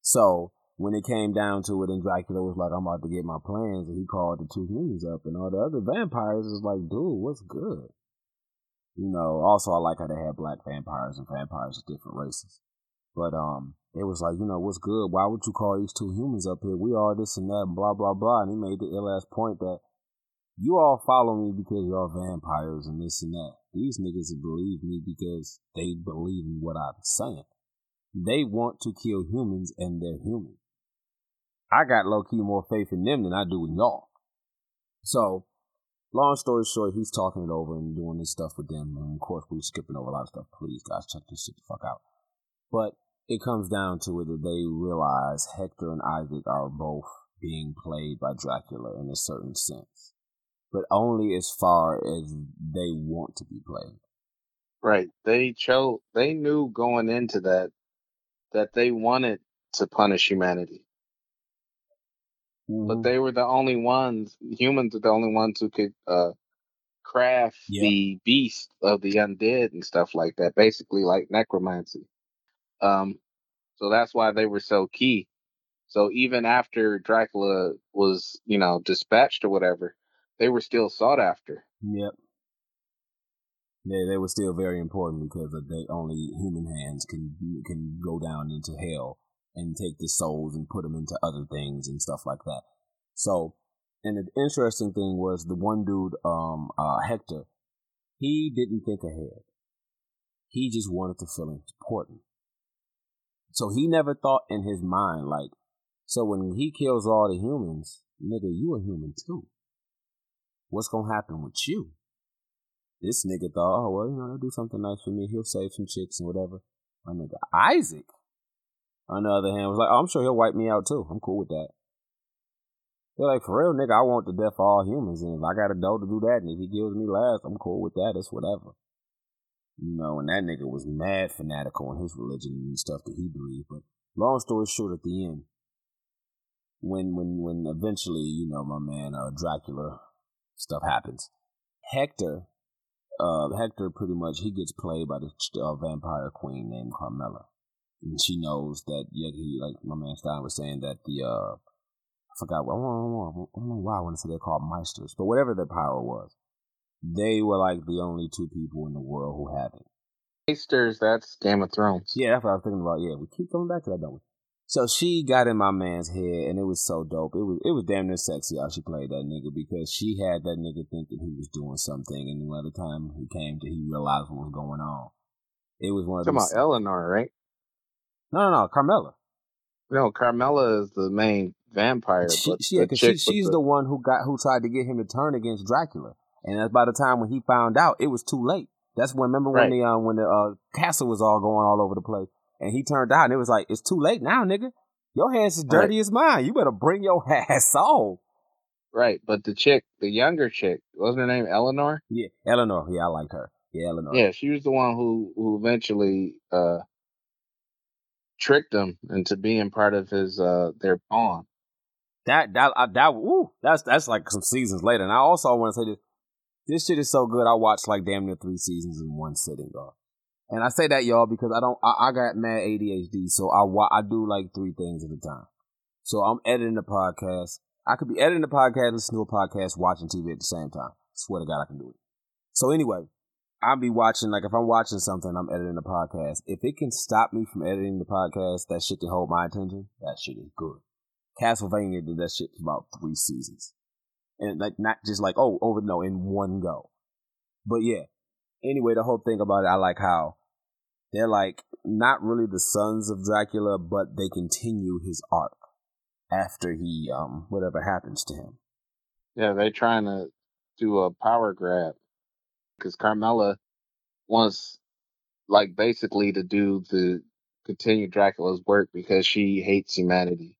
Speaker 1: So when it came down to it, and Dracula was like, "I'm about to get my plans," and he called the two humans up, and all the other vampires is like, "Dude, what's good?" You know. Also, I like how they had black vampires and vampires of different races. But um, it was like, you know, what's good? Why would you call these two humans up here? We are this and that, and blah blah blah. And he made the ill ass point that you all follow me because y'all vampires and this and that. These niggas believe me because they believe in what I'm saying. They want to kill humans and they're human. I got low key more faith in them than I do in y'all. So, long story short, he's talking it over and doing this stuff with them. And of course, we're skipping over a lot of stuff. Please, guys, check this shit the fuck out. But it comes down to that they realize Hector and Isaac are both being played by Dracula in a certain sense, but only as far as they want to be played.
Speaker 2: Right. They chose. They knew going into that that they wanted to punish humanity,
Speaker 1: Mm-hmm.
Speaker 2: but they were the only ones. Humans are the only ones who could uh, craft
Speaker 1: Yeah.
Speaker 2: the beast of the undead and stuff like that. Basically, like necromancy. Um, so that's why they were so key. So even after Dracula was, you know, dispatched or whatever, they were still sought after.
Speaker 1: Yep. They they were still very important because they only human hands can can go down into hell and take the souls and put them into other things and stuff like that. So, and the interesting thing was the one dude, um, uh, Hector, he didn't think ahead. He just wanted to feel important. So he never thought in his mind like, so when he kills all the humans, nigga, you a human too. What's gonna happen with you? This nigga thought, oh well, you know, they'll do something nice for me. He'll save some chicks and whatever. My nigga Isaac, on the other hand, was like, oh, I'm sure he'll wipe me out too. I'm cool with that. They're like, for real, nigga, I want the death of all humans, and if I got a dough to do that, and if he kills me last, I'm cool with that. It's whatever. You know, and that nigga was mad fanatical in his religion and stuff that he believed. But long story short, at the end, when when when eventually, you know, my man uh, Dracula stuff happens, Hector, uh, Hector pretty much he gets played by the uh, vampire queen named Carmilla, and she knows that yeah, he like my man Stein was saying that the uh, I forgot I don't know, why I want to say they're called Meisters, but whatever their power was, they were like the only two people in the world who had it.
Speaker 2: Maesters, that's Game of Thrones.
Speaker 1: Yeah, that's what I was thinking about. Yeah, we keep coming back to that, don't we? So she got in my man's head, and it was so dope. It was it was damn near sexy how she played that nigga because she had that nigga thinking he was doing something, and by the time he came to, he realized what was going on. It was one of
Speaker 2: about Eleanor, right?
Speaker 1: no, no, no, Carmilla.
Speaker 2: No, Carmilla is the main vampire.
Speaker 1: She,
Speaker 2: but
Speaker 1: she, yeah,
Speaker 2: the
Speaker 1: she, she's the one who got who tried to get him to turn against Dracula, and that's by the time when he found out, it was too late. That's when remember when the um when the uh, castle was all going all over the place, and he turned out, and it was like it's too late now, nigga. Your hands is dirty as mine. You better bring your ass on.
Speaker 2: right. But the chick, the younger chick, wasn't her name Eleanor?
Speaker 1: Yeah, Eleanor. Yeah, I liked her. Yeah, Eleanor.
Speaker 2: Yeah, she was the one who who eventually uh tricked him into being part of his uh their pawn.
Speaker 1: That that I, that woo, that's that's like some seasons later. And I also want to say this: this shit is so good. I watched like damn near three seasons in one sitting, dog. And I say that y'all because I don't. I, I got mad ADHD, so I I do like three things at a time. So I'm editing the podcast. I could be editing the podcast, listening to a podcast, watching TV at the same time. Swear to God, I can do it. So anyway, I'll be watching, like if I'm watching something, I'm editing the podcast. If it can stop me from editing the podcast, that shit can hold my attention. That shit is good. Castlevania did that shit for about three seasons. And like, not just like, oh, over, no, in one go. But yeah. Anyway, the whole thing about it, I like how they're like not really the sons of Dracula, but they continue his arc after he, um, whatever happens to him.
Speaker 2: Yeah, they're trying to do a power grab because Carmilla wants, like, basically to do the continue Dracula's work because she hates humanity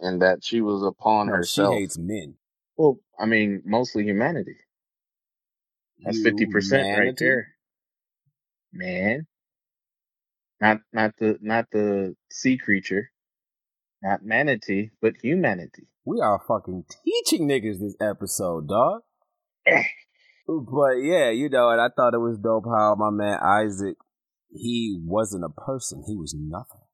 Speaker 2: and that she was a pawn
Speaker 1: No,
Speaker 2: herself.
Speaker 1: she hates men.
Speaker 2: Well, I mean, mostly humanity. That's fifty percent right there, man. Not not the not the sea creature, not manatee, but humanity.
Speaker 1: We are fucking teaching niggas this episode, dog. But yeah, you know, and I thought it was dope how my man Isaac, he wasn't a person, he was nothing.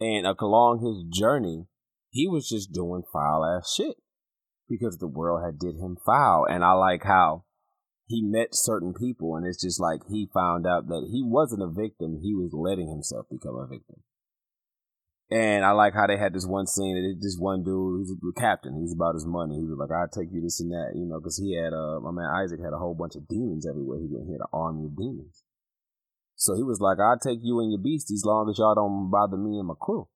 Speaker 1: And along his journey, he was just doing foul ass shit because the world had did him foul. And I like how he met certain people, and it's just like he found out that he wasn't a victim, he was letting himself become a victim. And I like how they had this one scene, that this one dude, he's a captain, he's about his money. He was like, I'll take you this and that, you know, because he had, uh, my man Isaac had a whole bunch of demons everywhere. He went, he had an army of demons. So he was like, I'll take you and your beasties as long as y'all don't bother me and my crew.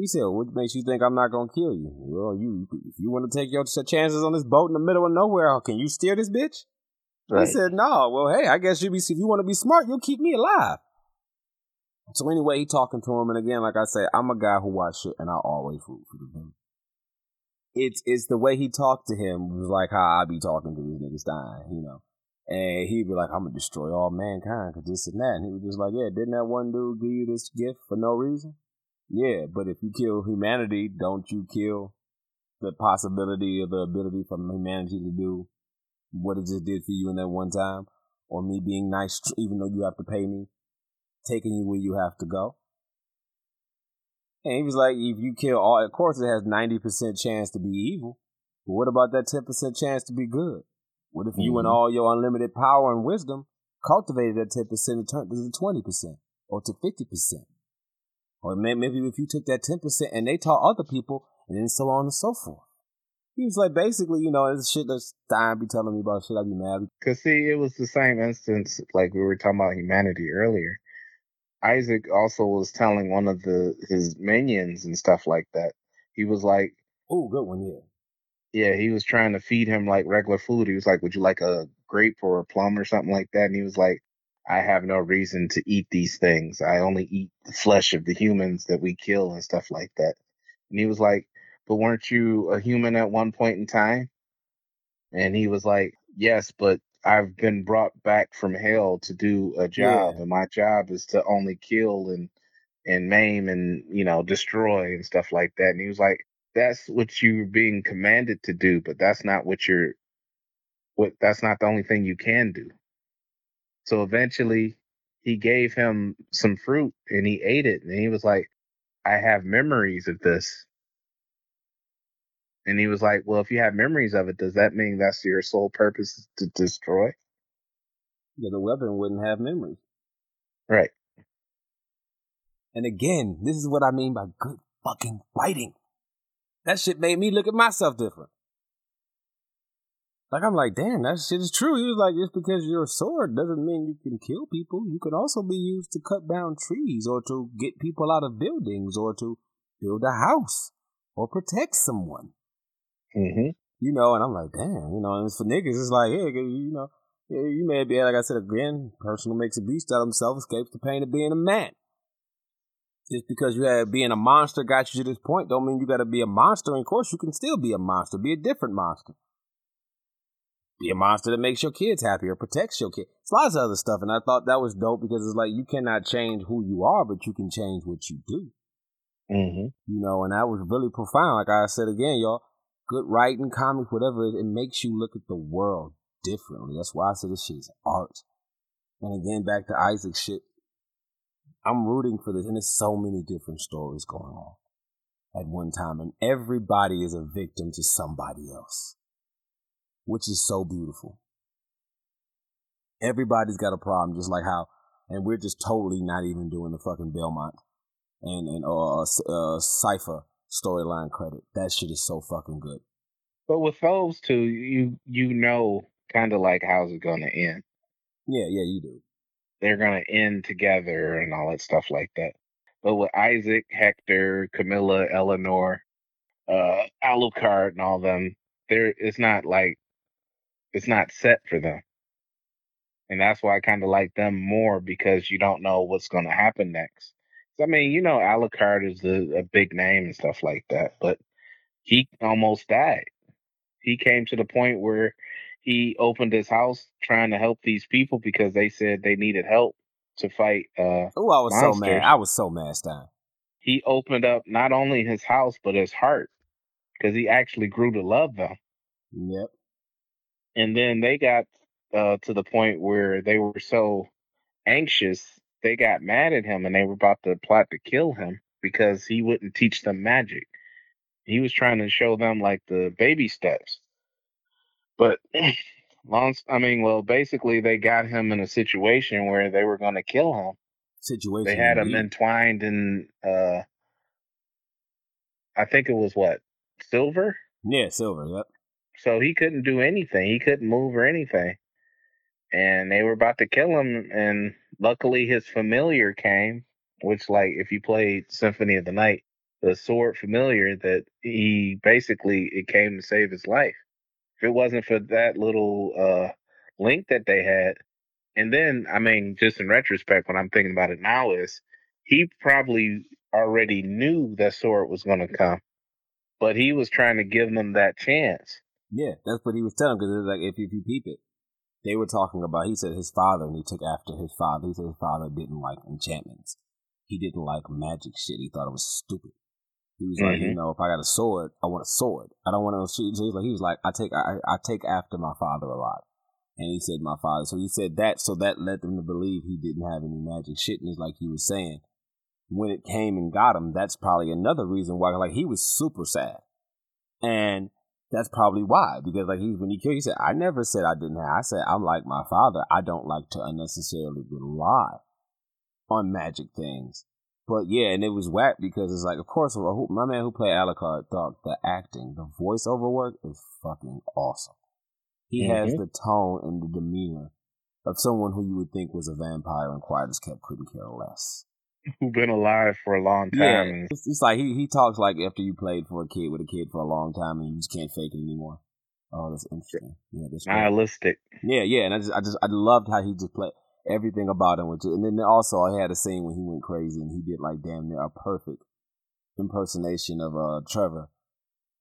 Speaker 1: He said, what makes you think I'm not going to kill you? Well, you, if you want to take your chances on this boat in the middle of nowhere, can you steer this bitch?
Speaker 2: Right.
Speaker 1: He said, no. Well, hey, I guess you be, if you want to be smart, you'll keep me alive. So anyway, he talking to him, and again, like I said, I'm a guy who watch shit, and I always root for the dude. It's it's the way he talked to him was like how I be talking to these niggas dying, you know. And he'd be like, "I'm gonna destroy all mankind because this and that," and he was just like, "Yeah, didn't that one dude give you this gift for no reason? Yeah, but if you kill humanity, don't you kill the possibility or the ability for humanity to do what it just did for you in that one time, or me being nice, even though you have to pay me, taking you where you have to go. And he was like, if you kill all, of course it has 90% chance to be evil. But what about that 10% chance to be good? What if you and
Speaker 2: Mhm.
Speaker 1: all your unlimited power and wisdom cultivated that 10% and turned it to 20% or to 50%? Or maybe if you took that 10% and they taught other people and then so on and so forth. He was like, basically, you know, this shit that Stein be telling me about shit, I'd be mad.
Speaker 2: Cause see, it was the same instance like we were talking about humanity earlier. Isaac also was telling one of the his minions and stuff like that. He was like,
Speaker 1: Oh, good one, yeah.
Speaker 2: yeah, he was trying to feed him like regular food. He was like, would you like a grape or a plum or something like that? And he was like, I have no reason to eat these things. I only eat the flesh of the humans that we kill and stuff like that. And he was like, but weren't you a human at one point in time? And he was like, yes, but I've been brought back from hell to do a job,
Speaker 1: Yeah.
Speaker 2: and my job is to only kill and and maim and you know destroy and stuff like that. And he was like, that's what you're being commanded to do, but that's not what you're what that's not the only thing you can do. So eventually he gave him some fruit and he ate it and he was like, I have memories of this. And he was like, Well, if you have memories of it, does that mean that's your sole purpose is to destroy?
Speaker 1: Yeah, the weapon wouldn't have memories.
Speaker 2: Right.
Speaker 1: And again, this is what I mean by good fucking fighting. That shit made me look at myself different. Like I'm like, damn, that shit is true. He was like, just because you're a sword doesn't mean you can kill people. You can also be used to cut down trees or to get people out of buildings or to build a house or protect someone.
Speaker 2: Mm-hmm.
Speaker 1: You know, and I'm like, damn, you know, and it's for niggas, it's like, yeah, you know, yeah, you may be, like I said again, person who makes a beast out of himself escapes the pain of being a man. Just because you have being a monster got you to this point, don't mean you got to be a monster. And of course, you can still be a monster, be a different monster. Be a monster that makes your kids happy or protects your kids. It's lots of other stuff, and I thought that was dope because it's like you cannot change who you are, but you can change what you do
Speaker 2: Mm-hmm.
Speaker 1: you know, and that was really profound. Like I said again, y'all, good writing, comics, whatever, it, it makes you look at the world differently. That's why I said this shit is art. And again, back to Isaac shit. I'm rooting for this, and there's so many different stories going on. at one time, and everybody is a victim to somebody else, which is so beautiful. Everybody's got a problem, just like how, and we're just totally not even doing the fucking Belmont and and uh, uh Sypha storyline credit. That shit is so fucking good.
Speaker 2: But with those two, you you know kind of like how's it going to end.
Speaker 1: Yeah, yeah, you do.
Speaker 2: They're going to end together and all that stuff like that. But with Isaac, Hector, Carmilla, Eleanor, uh, Alucard, and all them, there it's not like it's not set for them, and that's why I kind of like them more because you don't know what's going to happen next. So, I mean, you know, Alucard is a, a big name and stuff like that, but he almost died. He came to the point where he opened his house trying to help these people because they said they needed help to fight. Uh,
Speaker 1: oh, I was
Speaker 2: monsters.
Speaker 1: so mad. I was so mad, Stein.
Speaker 2: He opened up not only his house but his heart because he actually grew to love them.
Speaker 1: Yep.
Speaker 2: And then they got uh, to the point where they were so anxious, they got mad at him and they were about to plot to kill him because he wouldn't teach them magic. He was trying to show them like the baby steps. But long, I mean, well, basically they got him in a situation where they were going to kill him.
Speaker 1: Situation.
Speaker 2: They had him entwined in, uh, I think it was what silver.
Speaker 1: Yeah, Silver. Yep.
Speaker 2: So he couldn't do anything. He couldn't move or anything. And they were about to kill him. And luckily his familiar came, which like if you played Symphony of the Night, the sword familiar that he basically it came to save his life. If it wasn't for that little uh link that they had, and then I mean, just in retrospect, when I'm thinking about it now, is he probably already knew that sword was gonna come. But he was trying to give them that chance.
Speaker 1: Yeah, that's what he was telling because it was like if, if you peep it, they were talking about. He said his father, and he took after his father. He said his father didn't like enchantments. He didn't like magic shit. He thought it was stupid. He was like, you
Speaker 2: Mhm.
Speaker 1: know, if I got a sword, I want a sword. I don't want to shoot. So he was like, he was like, I take, I, I take after my father a lot. And he said my father. So he said that. So that led them to believe he didn't have any magic shit. And it's like he was saying, when it came and got him, that's probably another reason why. Like he was super sad, and that's probably why. Because like he when he killed, he said, I never said I didn't have. I said I'm like my father. I don't like to unnecessarily rely on magic things. But yeah, and it was whack because it's like, of course, my man who played Alucard thought the acting, the voiceover work is fucking awesome. He has
Speaker 2: Mhm.
Speaker 1: the tone and the demeanor of someone who you would think was a vampire and quiet as kept couldn't care less.
Speaker 2: Who've been alive for a long time.
Speaker 1: Yeah, it's, it's like he, he talks like after you played for a kid with a kid for a long time and you just can't fake it anymore. Oh, that's interesting. Yeah, that's great. Yeah, yeah, and I just, I just, I loved how he just played everything about him. Which, and then also I had a scene when he went crazy and he did like damn near a perfect impersonation of uh Trevor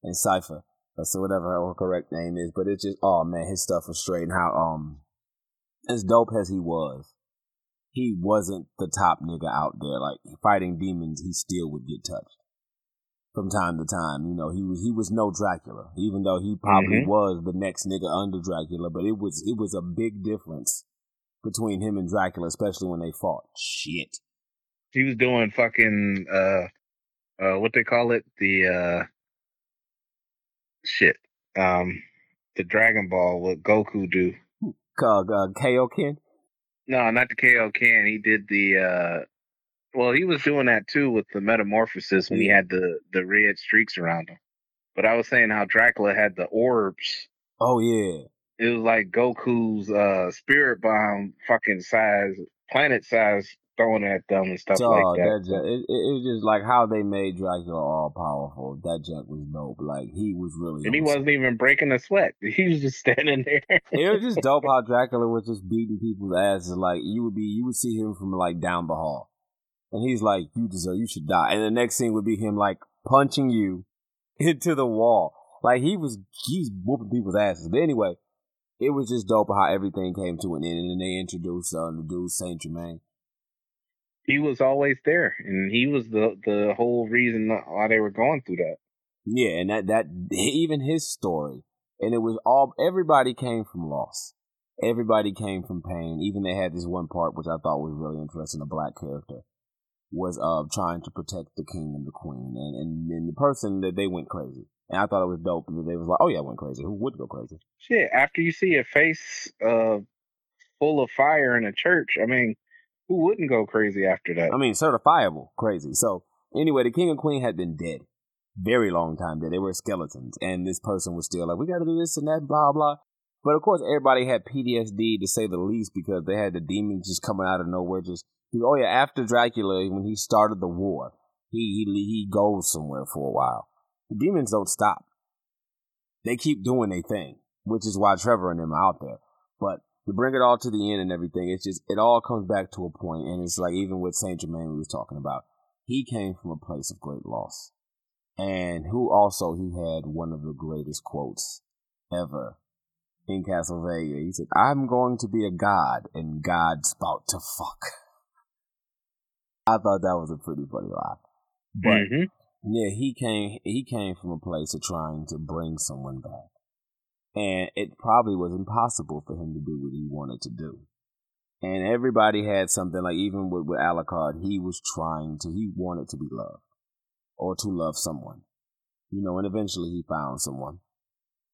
Speaker 1: and Sypha. So whatever her correct name is, but it's just, oh man, his stuff was straight. And how um, as dope as he was, he wasn't the top nigga out there. Like fighting demons, he still would get touched from time to time. You know, he was he was no Dracula, even though he probably
Speaker 2: Mhm.
Speaker 1: was the next nigga under Dracula. But it was it was a big difference between him and Dracula, especially when they fought. Shit.
Speaker 2: He was doing fucking uh uh what they call it? The uh shit. Um the Dragon Ball, what Goku do.
Speaker 1: Uh, uh, Kaioken.
Speaker 2: No, not the Kaioken. He did the uh well, he was doing that too with the metamorphosis when he had the the red streaks around him. But I was saying how Dracula had the orbs.
Speaker 1: Oh yeah.
Speaker 2: It was like Goku's uh spirit bomb fucking size, planet size throwing at them and stuff
Speaker 1: Dog,
Speaker 2: like that.
Speaker 1: that junk, it, it, was just like how they made Dracula all powerful. That junk was dope. Like he was really.
Speaker 2: and he wasn't even breaking a sweat. He was just standing there.
Speaker 1: it was just dope how Dracula was just beating people's asses. Like you would be, you would see him from like down the hall, and he's like, "You deserve, you should die." And the next scene would be him like punching you into the wall. Like he was, he's whooping people's asses. But anyway, it was just dope how everything came to an end, and then they introduced uh, the dude Saint Germain.
Speaker 2: He was always there, and he was the the whole reason why they were going through that.
Speaker 1: Yeah, and that that even his story, and it was all everybody came from loss. Everybody came from pain. Even they had this one part which I thought was really interesting, a black character was uh trying to protect the king and the queen, and and, and the person that they went crazy. And I thought it was dope because they was like, oh yeah, I went crazy. Who would go crazy?
Speaker 2: Shit, after you see a face uh full of fire in a church, I mean, who wouldn't go crazy after that?
Speaker 1: I mean, certifiable crazy. So anyway, the king and queen had been dead very long time dead. They were skeletons, and this person was still like, we got to do this and that, blah blah. But of course, everybody had PTSD to say the least because they had the demons just coming out of nowhere. Just oh yeah, after Dracula, when he started the war, he he he goes somewhere for a while. The demons don't stop; they keep doing their thing, which is why Trevor and them are out there. But to bring it all to the end and everything, it's just it all comes back to a point, and it's like even with Saint Germain we was talking about, he came from a place of great loss, and who also he had one of the greatest quotes ever in Castlevania. He said, I'm going to be a god and God's about to fuck. I thought that was a pretty funny line. But
Speaker 2: Mhm.
Speaker 1: yeah, he came he came from a place of trying to bring someone back. And it probably was impossible for him to do what he wanted to do. And everybody had something like even with, with Alucard, he was trying to he wanted to be loved. Or to love someone. You know, and eventually he found someone.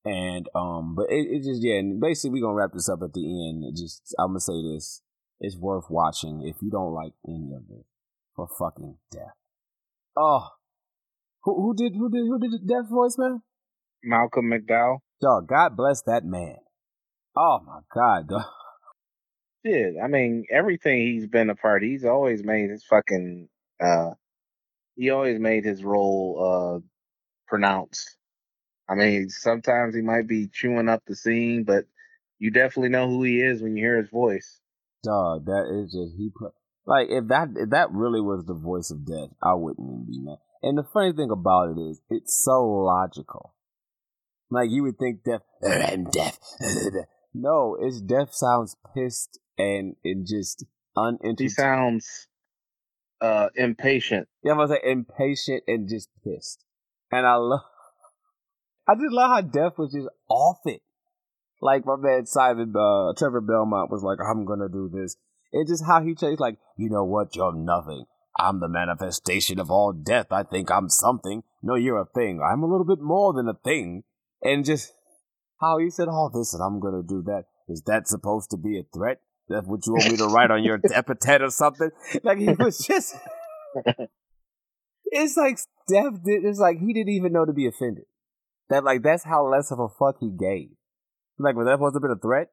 Speaker 1: And um, but it, it just yeah, and basically we're gonna wrap this up at the end. It just I'm gonna say this: it's worth watching if you don't like any of it for fucking death. Oh, who who did who did who did death voice, man?
Speaker 2: Malcolm McDowell.
Speaker 1: Dog, God bless that man. Oh my God, dog.
Speaker 2: Shit, I mean, everything he's been a part, he's always made his fucking uh he always made his role uh pronounced. I mean, sometimes he might be chewing up the scene, but you definitely know who he is when you hear his voice.
Speaker 1: Dog, that is just he put like if that if that really was the voice of death, I wouldn't even be mad. And the funny thing about it is, it's so logical. Like you would think death, I'm deaf. no, it's death sounds pissed and and just uninterested.
Speaker 2: He sounds uh impatient.
Speaker 1: Yeah, I'm gonna say impatient and just pissed. And I love, I just love how Death was just off it. Like my man Simon, uh, Trevor Belmont was like, I'm gonna do this. It's just how he changed, like, you know what, you're nothing. I'm the manifestation of all death. I think I'm something. No, you're a thing. I'm a little bit more than a thing. And just how he said all this and I'm gonna do that. Is that supposed to be a threat? That's what you want me to write on your epitaph or something? Like he was just it's like Steph did. It's like he didn't even know to be offended. That like that's how less of a fuck he gave. Like was that supposed to be a threat?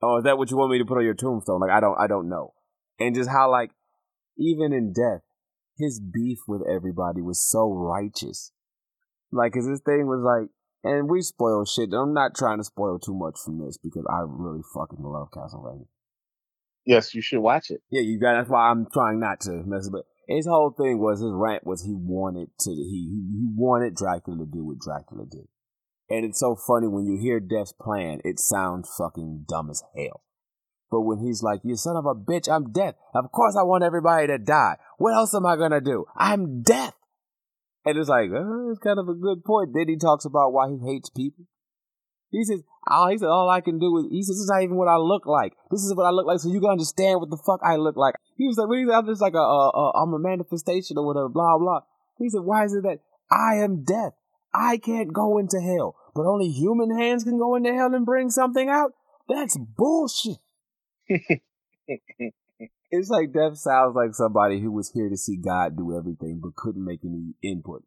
Speaker 1: Or is that what you want me to put on your tombstone? Like I don't, I don't know. And just how like even in death, his beef with everybody was so righteous. Like, cause his thing was like, and we spoil shit. I'm not trying to spoil too much from this because I really fucking love Castlevania.
Speaker 2: Yes, you should watch it.
Speaker 1: Yeah, you got. That's why I'm trying not to mess it. But his whole thing was his rant was he wanted to he he wanted Dracula to do what Dracula did, and it's so funny when you hear Death's plan. It sounds fucking dumb as hell. But when he's like, "You son of a bitch, I'm death. Of course I want everybody to die. What else am I gonna do? I'm death." And it's like, uh, it's kind of a good point. Then he talks about why he hates people. He says, oh, he said, all I can do is, he says, this is not even what I look like. This is what I look like, so you can understand what the fuck I look like. He was like, he said, I'm just like a, a, a, I'm a manifestation or whatever, blah, blah. He said, why is it that I am death? I can't go into hell, but only human hands can go into hell and bring something out? That's bullshit. It's like Death sounds like somebody who was here to see God do everything but couldn't make any input.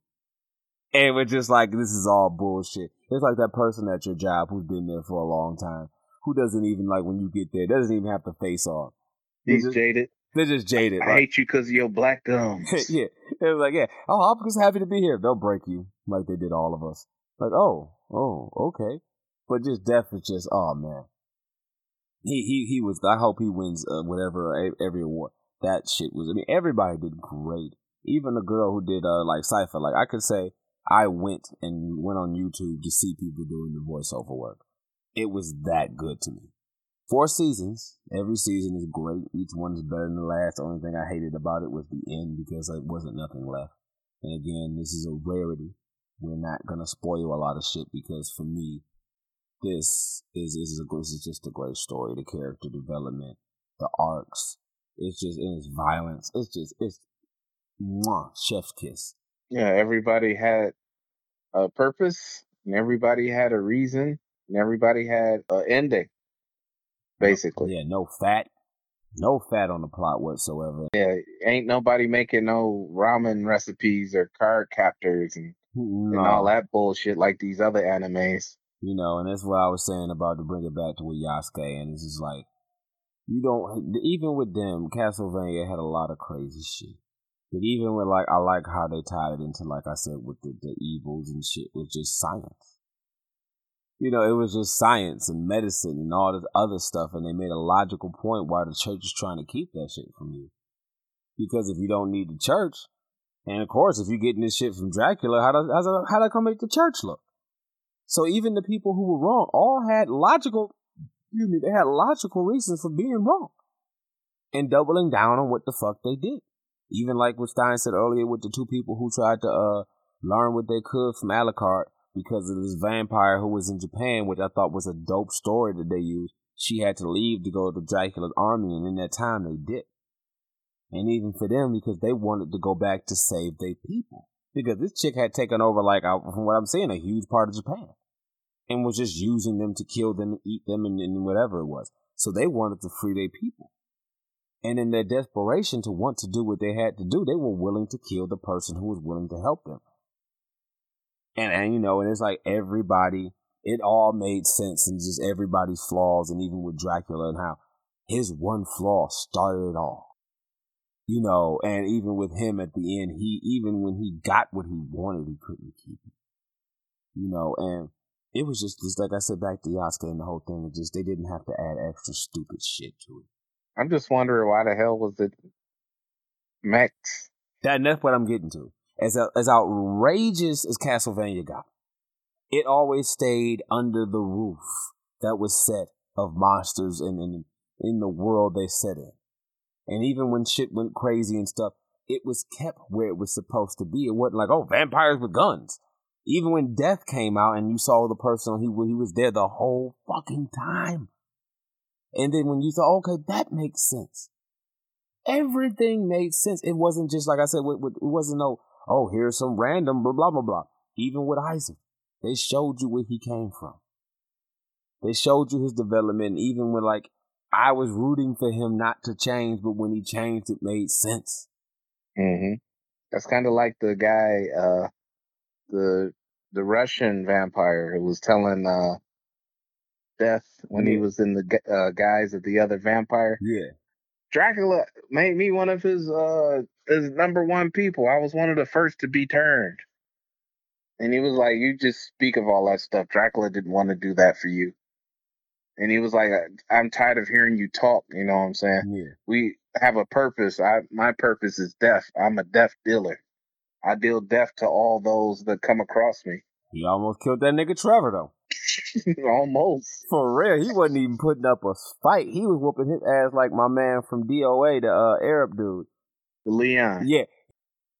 Speaker 1: And we're just like, this is all bullshit. It's like that person at your job who's been there for a long time, who doesn't even like when you get there, doesn't even have to face off.
Speaker 2: He's
Speaker 1: just,
Speaker 2: jaded.
Speaker 1: they're just jaded.
Speaker 2: I
Speaker 1: Like,
Speaker 2: hate you because of your black gums.
Speaker 1: yeah. It was like, yeah. Oh, I'm just happy to be here. They'll break you like they did all of us. Like, oh, oh, okay. But just Death is just, oh man. He he he was. I hope he wins uh, whatever e- every award. That shit was. I mean, everybody did great. Even the girl who did uh like Sypha. Like I could say, I went and went on YouTube to see people doing the voiceover work. It was that good to me. Four seasons. Every season is great. Each one is better than the last. The only thing I hated about it was the end because there wasn't nothing left. And again, this is a rarity. We're not gonna spoil a lot of shit because for me, this is is a, this is just a great story. The character development, the arcs, it's just in its violence. It's just it's Mwah, chef's kiss.
Speaker 2: Yeah, everybody had a purpose, and everybody had a reason, and everybody had an ending. Basically,
Speaker 1: Yeah, no fat. No fat on the plot whatsoever.
Speaker 2: yeah. Ain't nobody making no ramen recipes or card captors and, and all that bullshit like these other animes.
Speaker 1: You know, and that's what I was saying about to bring it back to with Yasuke, and it's just like you don't even with them, Castlevania had a lot of crazy shit. But even with like I like how they tied it into like I said with the, the evils and shit was just science. You know, it was just science and medicine and all this other stuff, and they made a logical point why the church is trying to keep that shit from you. Because if you don't need the church, and of course, if you're getting this shit from Dracula, how does how's that, how that gonna make the church look? So even the people who were wrong all had logical, excuse me, they had logical reasons for being wrong and doubling down on what the fuck they did. Even like what Stein said earlier with the two people who tried to uh, learn what they could from Alucard because of this vampire who was in Japan, which I thought was a dope story that they used. She had to leave to go to Dracula's army, and in that time they did. And even for them, because they wanted to go back to save their people. Because this chick had taken over, like, from what I'm saying, a huge part of Japan. And was just using them to kill them eat them and, and whatever it was. So they wanted to free their people. And in their desperation to want to do what they had to do, they were willing to kill the person who was willing to help them. And, and you know, and it's like everybody, it all made sense and just everybody's flaws. And even with Dracula and how his one flaw started it all. You know, and even with him at the end, he, even when he got what he wanted, he couldn't keep it. You know, and it was just, just like I said back to Yasuke and the whole thing, it just, they didn't have to add extra stupid shit to it.
Speaker 2: I'm just wondering why the hell was it Max?
Speaker 1: That, that's what I'm getting to. As as outrageous as Castlevania got, it always stayed under the roof that was set of monsters and in, in the world they set in. And even when shit went crazy and stuff, it was kept where it was supposed to be. It wasn't like, oh, vampires with guns. Even when death came out and you saw the person, he he was there the whole fucking time. And then when you thought, okay, that makes sense. Everything made sense. It wasn't just like I said. It wasn't no, oh, here's some random blah blah blah blah. Even with Isaac, they showed you where he came from. They showed you his development. Even when like I was rooting for him not to change, but when he changed, it made sense.
Speaker 2: Mm-hmm. That's kind of like the guy, uh, the the Russian vampire who was telling uh, Death when he was in the uh, guise of the other vampire.
Speaker 1: Yeah,
Speaker 2: Dracula made me one of his uh his number one people. I was one of the first to be turned. And he was like, "You just speak of all that stuff. Dracula didn't want to do that for you." And he was like, "I'm tired of hearing you talk." You know what I'm saying?
Speaker 1: yeah.
Speaker 2: we have a purpose. I my purpose is death. I'm a death dealer. I deal death to all those that come across me.
Speaker 1: He almost killed that nigga Trevor though.
Speaker 2: Almost.
Speaker 1: For real, he wasn't even putting up a fight. He was whooping his ass like my man from DOA, the uh, Arab dude.
Speaker 2: Leon
Speaker 1: Yeah,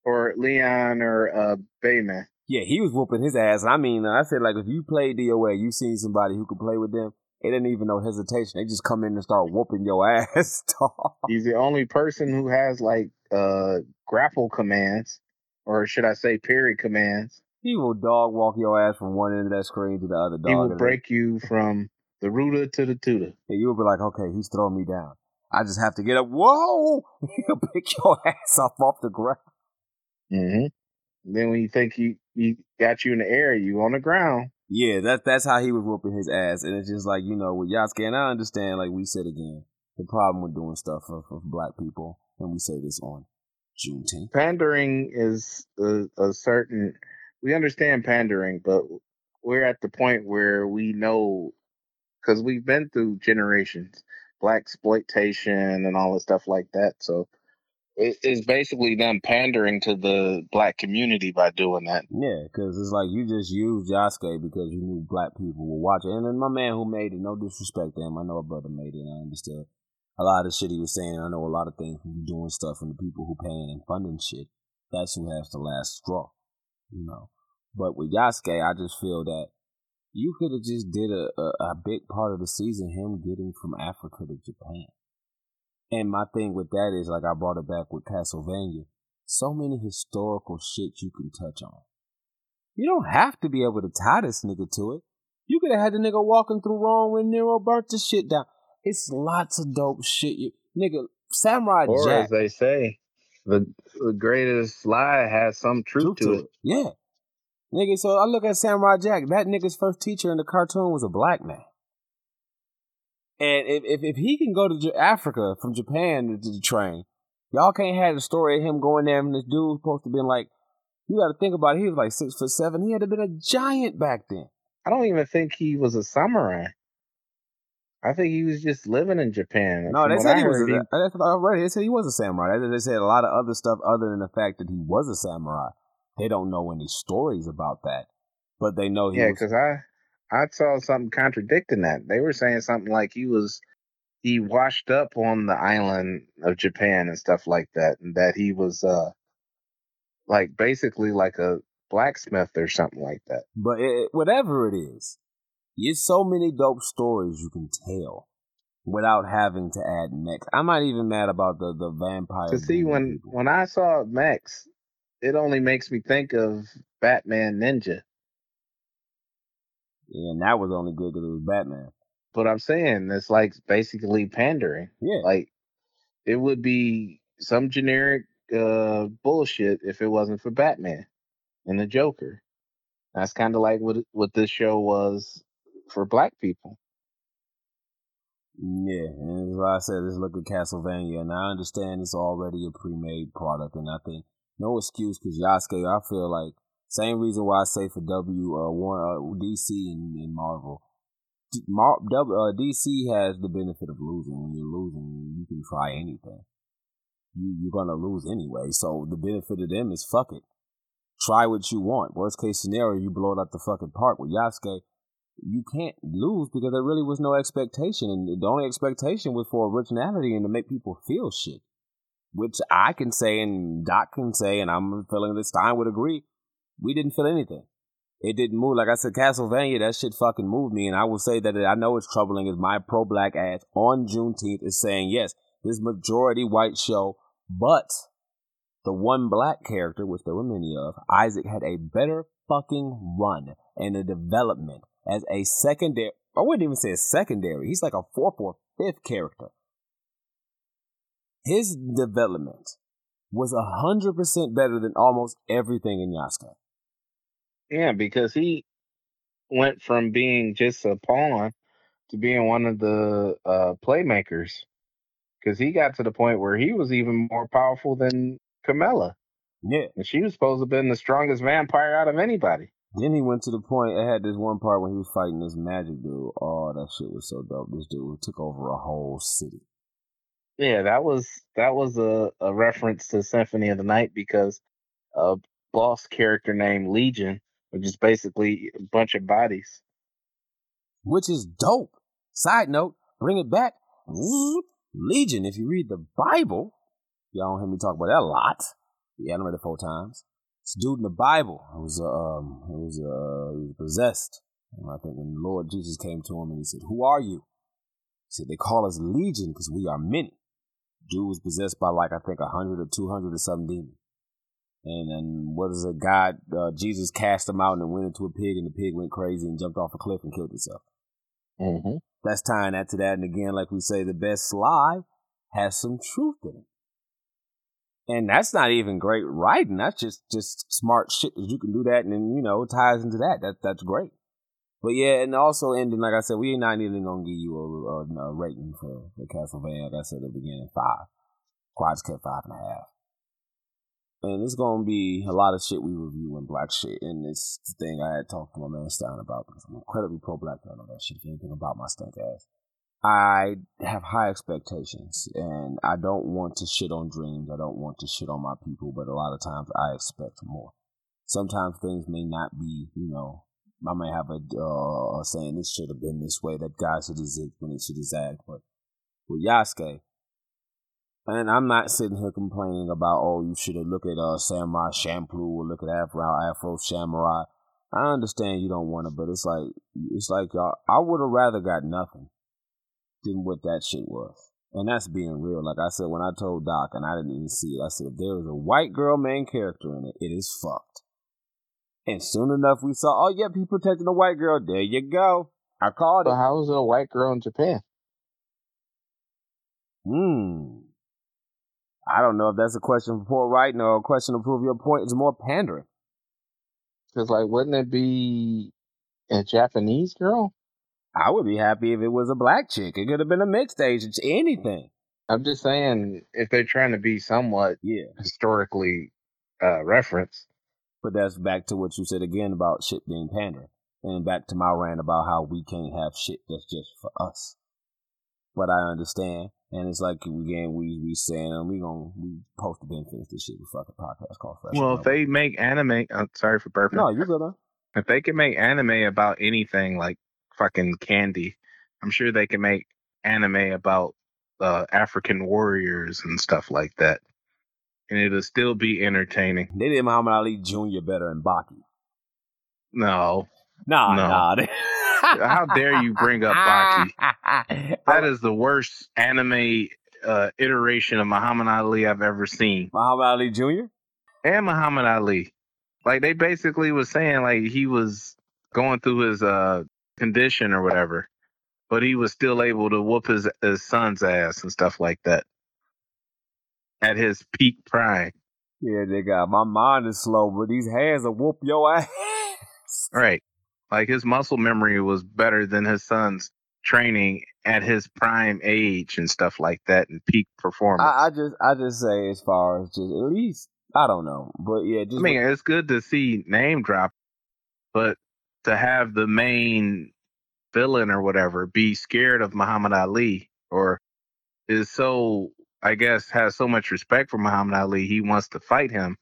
Speaker 2: or Leon or uh Bayman.
Speaker 1: Yeah, he was whooping his ass. I mean, I said like if you play DOA, you seen somebody who could play with them. It didn't even know hesitation. They just come in and start whooping your ass. dog.
Speaker 2: He's the only person who has like uh grapple commands, or should I say parry commands.
Speaker 1: he will dog walk your ass from one end of that screen to the other. Dog.
Speaker 2: He will break you from the rooter to the tutor.
Speaker 1: And you'll be like, okay, he's throwing me down. I just have to get up. Whoa! He'll pick your ass up off the ground.
Speaker 2: Mm-hmm. Then when you think he he got you in the air, you on the ground.
Speaker 1: Yeah, that that's how he was whooping his ass. And it's just like, you know, with Yasuke, and I understand, like we said again, the problem with doing stuff for, for black people, and we say this on Juneteenth.
Speaker 2: pandering is a, a certain we understand pandering but we're at the point where we know because we've been through generations black exploitation and all the stuff like that so it, it's basically them pandering to the black community by doing that
Speaker 1: Yeah, because it's like you just used Yasuke because you knew black people would watch it. And then my man who made it, no disrespect to him, I know a brother made it, I understood a lot of the shit he was saying. I know a lot of things from doing stuff and the people who paying and funding shit. That's who has the last straw, you know. But with Yasuke, I just feel that you could have just did a, a, a big part of the season him getting from Africa to Japan. And my thing with that is like I brought it back with Castlevania. so many historical shit you can touch on. You don't have to be able to tie this nigga to it. You could have had the nigga walking through Rome when Nero burnt the shit down. It's lots of dope shit. You, nigga, Samurai
Speaker 2: or
Speaker 1: Jack.
Speaker 2: as they say, the, the greatest lie has some truth, to, it.
Speaker 1: Yeah. Nigga, so I look at Samurai Jack. That nigga's first teacher in the cartoon was a black man. And if if, if he can go to J- Africa from Japan to, the train, y'all can't have the story of him going there and this dude supposed to be like, you got to think about it. He was like six foot seven. He had to been a giant back then.
Speaker 2: I don't even think he was a samurai. I think he was just living in Japan.
Speaker 1: No, they said
Speaker 2: I
Speaker 1: he was. A, I read. They said he was a samurai. They, they said a lot of other stuff other than the fact that he was a samurai. They don't know any stories about that, but they know he
Speaker 2: yeah,
Speaker 1: was.
Speaker 2: because I I saw something contradicting that. They were saying something like he was he washed up on the island of Japan and stuff like that, and that he was uh like basically like a blacksmith or something like that.
Speaker 1: But it, whatever it is, it's so many dope stories you can tell without having to add Max. I'm not even mad about the the vampire.
Speaker 2: To see when
Speaker 1: people.
Speaker 2: when I saw Max, it only makes me think of Batman Ninja.
Speaker 1: And that was only good because it was Batman.
Speaker 2: But I'm saying it's like basically pandering.
Speaker 1: Yeah,
Speaker 2: Like it would be some generic uh bullshit if it wasn't for Batman and the Joker. That's kind of like what what this show was for black people.
Speaker 1: yeah, and as I said, let's look at Castlevania, and I understand it's already a pre-made product, and I think no excuse because Yasuke. I feel like same reason why I say for W uh, Warner, uh, DC and, and Marvel. Mar- w, uh, DC has the benefit of losing. When you're losing, you can try anything. You you're gonna lose anyway. So the benefit of them is fuck it. Try what you want. Worst case scenario, you blow it out the fucking park. With Yasuke, you can't lose because there really was no expectation, and the only expectation was for originality and to make people feel shit. Which I can say, and Doc can say, and I'm feeling that Stein would agree. We didn't feel anything. It didn't move. Like I said, Castlevania, that shit fucking moved me. And I will say that I know it's troubling is my pro black ass on Juneteenth is saying, yes, this majority white show, but the one black character, which there were many of, Isaac had a better fucking run and a development as a secondary. I wouldn't even say a secondary. He's like a fourth or fifth character. His development was a hundred percent better than almost everything in Yasuke.
Speaker 2: Yeah, because he went from being just a pawn to being one of the uh playmakers. Because he got to the point where he was even more powerful than Carmilla,
Speaker 1: Yeah.
Speaker 2: and she was supposed to have been the strongest vampire out of anybody.
Speaker 1: Then he went to the point. It had this one part when he was fighting this magic dude. Oh, that shit was so dope. This dude took over a whole city.
Speaker 2: Yeah, that was that was a, a reference to Symphony of the Night because a boss character named Legion, which is basically a bunch of bodies.
Speaker 1: which is dope. Side note, bring it back. Legion, if you read the Bible, y'all don't hear me talk about that a lot. Yeah, I read it four times. This dude in the Bible, it was, um, was, uh, possessed. And I think when the Lord Jesus came to him and he said, Who are you? He said, They call us Legion because we are many. Dude was possessed by like, I think, a hundred or two hundred or some demon. And then what is it? God, uh, Jesus cast him out and went into a pig and the pig went crazy and jumped off a cliff and killed himself
Speaker 2: Mm-hmm.
Speaker 1: that's tying that to that. And again, like we say, the best lie has some truth in it. And that's not even great writing. That's just just smart shit that you can do that, and then you know it ties into that. That that's great. But yeah, and also ending like I said, we ain't not even gonna give you a, a, a rating for the Castlevania. Like I said at the beginning, five. Quads kept five and a half. And it's gonna be a lot of shit we review in black shit. And this thing I had talked to my man Stein about because I'm incredibly pro black. I know that shit. If anything about my stink ass. I have high expectations and I don't want to shit on dreams. I don't want to shit on my people, but a lot of times I expect more. Sometimes things may not be, you know, I may have a uh, saying this should have been this way, that God should have zig when it should have zagged. But with Yasuke, and I'm not sitting here complaining about, oh, you should have looked at uh, Samurai Champloo or look at Afro, Afro Samurai. I understand you don't want to, but it's like, it's like y'all, I would have rather got nothing than what that shit was. And that's being real. Like I said, when I told Doc, and I didn't even see it, I said, if there is a white girl main character in it, it is fucked. And soon enough, we saw, oh, yep, he protecting a white girl. There you go. I called
Speaker 2: So
Speaker 1: it.
Speaker 2: how is it a white girl in Japan?
Speaker 1: Hmm. I don't know if that's a question for poor writing or a question to prove your point. It's more pandering.
Speaker 2: Because like, wouldn't it be a Japanese girl?
Speaker 1: I would be happy if it was a black chick. It could have been a mixed age. It's anything.
Speaker 2: I'm just saying, if they're trying to be somewhat
Speaker 1: Yeah.
Speaker 2: historically uh, referenced,
Speaker 1: But that's back to what you said again about shit being pandering. And back to my rant about how we can't have shit that's just for us. But I understand. And it's like again, we we saying and we gonna we supposed to been finish this shit with fucking podcast called Fresh.
Speaker 2: well, if they make anime, I'm sorry for burping.
Speaker 1: No, you good.
Speaker 2: If they can make anime about anything like fucking candy, I'm sure they can make anime about uh, African warriors and stuff like that, and it'll still be entertaining.
Speaker 1: They did Muhammad Ali Jr. better than Baki.
Speaker 2: No,
Speaker 1: Nah,
Speaker 2: No.
Speaker 1: nah.
Speaker 2: How dare you bring up Baki? that is the worst anime uh, iteration of Muhammad Ali I've ever seen.
Speaker 1: Muhammad Ali Jr.
Speaker 2: and Muhammad Ali. Like they basically was saying like he was going through his uh condition or whatever, but he was still able to whoop his his son's ass and stuff like that at his peak prime.
Speaker 1: Yeah, they got my mind is slow, but these hands will whoop your ass.
Speaker 2: Right. Like his muscle memory was better than his son's training at his prime age and stuff like that and peak performance.
Speaker 1: I, I just I just say as far as just at least I don't know, but yeah, just
Speaker 2: I mean, it's good to see name drop, but to have the main villain or whatever be scared of Muhammad Ali or is so, I guess, has so much respect for Muhammad Ali, he wants to fight him.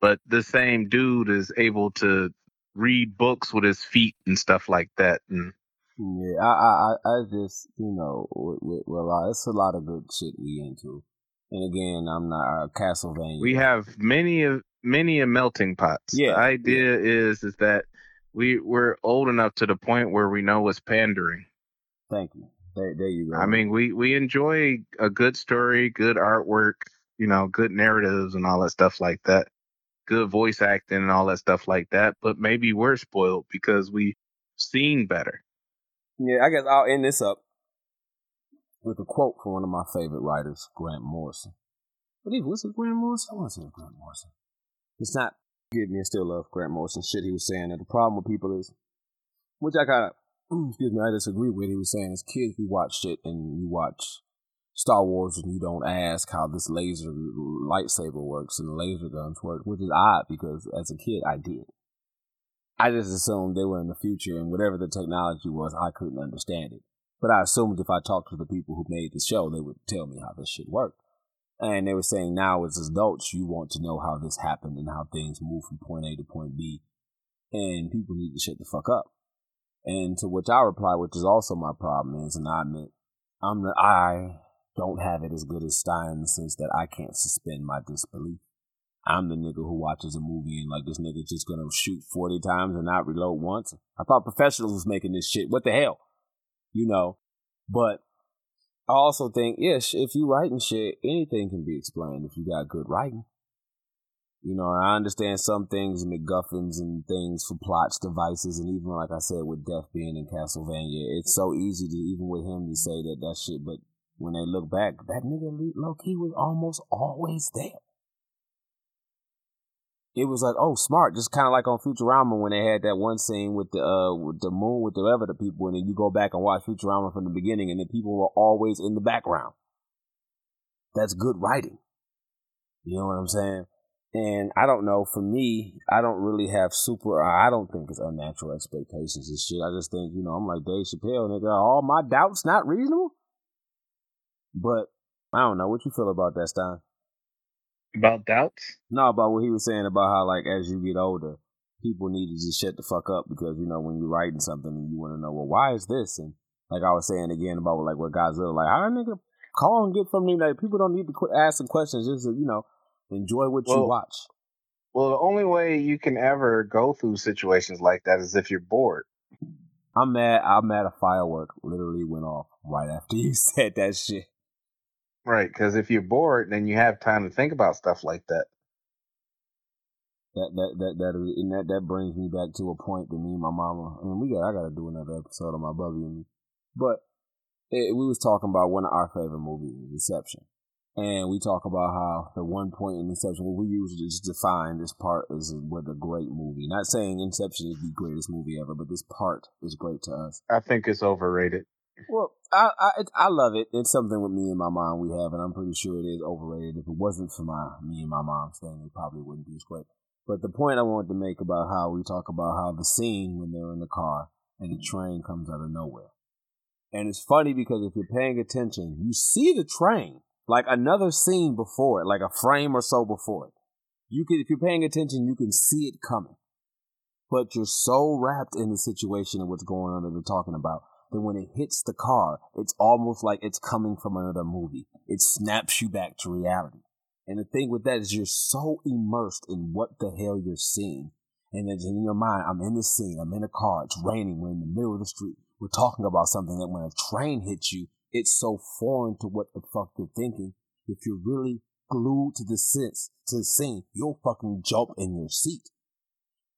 Speaker 2: But the same dude is able to read books with his feet and stuff like that. And
Speaker 1: Yeah, I, I, I just, you know, with, with, with a lot, it's a lot of good shit we into. And again, I'm not uh, Castlevania.
Speaker 2: we have many of many a melting pots.
Speaker 1: Yeah,
Speaker 2: The idea is is that we we're old enough to the point where we know what's pandering.
Speaker 1: Thank you. There, there you go.
Speaker 2: I mean, we we enjoy a good story, good artwork, you know, good narratives and all that stuff like that. Good voice acting and all that stuff like that. But maybe we're spoiled because we seen better.
Speaker 1: yeah, I guess I'll end this up with a quote from one of my favorite writers, Grant Morrison. But even was it Grant Morrison? I want to say Grant Morrison. It's not. Give me, I still love Grant Morrison. Shit, he was saying that the problem with people is, which I kind of, excuse me, I disagree with. He was saying as kids we watch shit and you watch Star Wars and you don't ask how this laser lightsaber works and laser guns work, which is odd because as a kid I did. I just assumed they were in the future and whatever the technology was, I couldn't understand it. But I assumed if I talked to the people who made the show, they would tell me how this shit worked. And they were saying now as adults, you want to know how this happened and how things move from point A to point B. And people need to shut the fuck up. And to which I reply, which is also my problem is, and I admit, I'm the, I don't have it as good as Stein in the sense that I can't suspend my disbelief. I'm the nigga who watches a movie and like this nigga just gonna shoot 40 times and not reload once. I thought professionals was making this shit. What the hell? You know, but I also think, yeah, if you writing shit, anything can be explained if you got good writing. You know, I understand some things, MacGuffins and things for plots, devices, and even like I said, with Death being in Castlevania, it's so easy to even with him to say that that shit. But when they look back, that nigga low key was almost always there. It was like, oh, smart, just kind of like on Futurama when they had that one scene with the uh with the moon with the other the people, and then you go back and watch Futurama from the beginning, and the people were always in the background. That's good writing. You know what I'm saying? And I don't know. For me, I don't really have super. I don't think it's unnatural expectations and shit. I just think you know I'm like Dave Chappelle, nigga. All my doubts not reasonable? But I don't know. What you feel about that, Stein?
Speaker 2: About doubts?
Speaker 1: No, about what he was saying about how like as you get older, people need to just shut the fuck up because you know when you're writing something and you want to know well why is this and like I was saying again about like what Godzilla like how that nigga call and get from me like people don't need to quit asking questions just you know enjoy what you watch.
Speaker 2: Well, the only way you can ever go through situations like that is if you're bored.
Speaker 1: I'm mad. I'm mad. A firework literally went off right after you said that shit.
Speaker 2: Right, because if you're bored, then you have time to think about stuff like that.
Speaker 1: That that that that and that that brings me back to a point that me and my mama. I mean, we got I got to do another episode of my Bubby and me, but it, we was talking about one of our favorite movies, Inception, and we talk about how the one point in Inception, what we usually just define this part is with a great movie. Not saying Inception is the greatest movie ever, but this part is great to us.
Speaker 2: I think it's overrated.
Speaker 1: Well, I, I I love it. It's something with me and my mom we have, and I'm pretty sure it is overrated. If it wasn't for my me and my mom's thing, it probably wouldn't be as great. But the point I wanted to make about how we talk about how the scene when they're in the car and the mm-hmm. train comes out of nowhere. And it's funny because if you're paying attention, you see the train like another scene before it, like a frame or so before it. You can, if you're paying attention, you can see it coming. But you're so wrapped in the situation and what's going on that they're talking about that when it hits the car, it's almost like it's coming from another movie. It snaps you back to reality. And the thing with that is you're so immersed in what the hell you're seeing. And then in your mind, I'm in the scene, I'm in a car, it's raining, we're in the middle of the street. We're talking about something that when a train hits you, it's so foreign to what the fuck you're thinking. If you're really glued to the sense, to the scene, you'll fucking jump in your seat.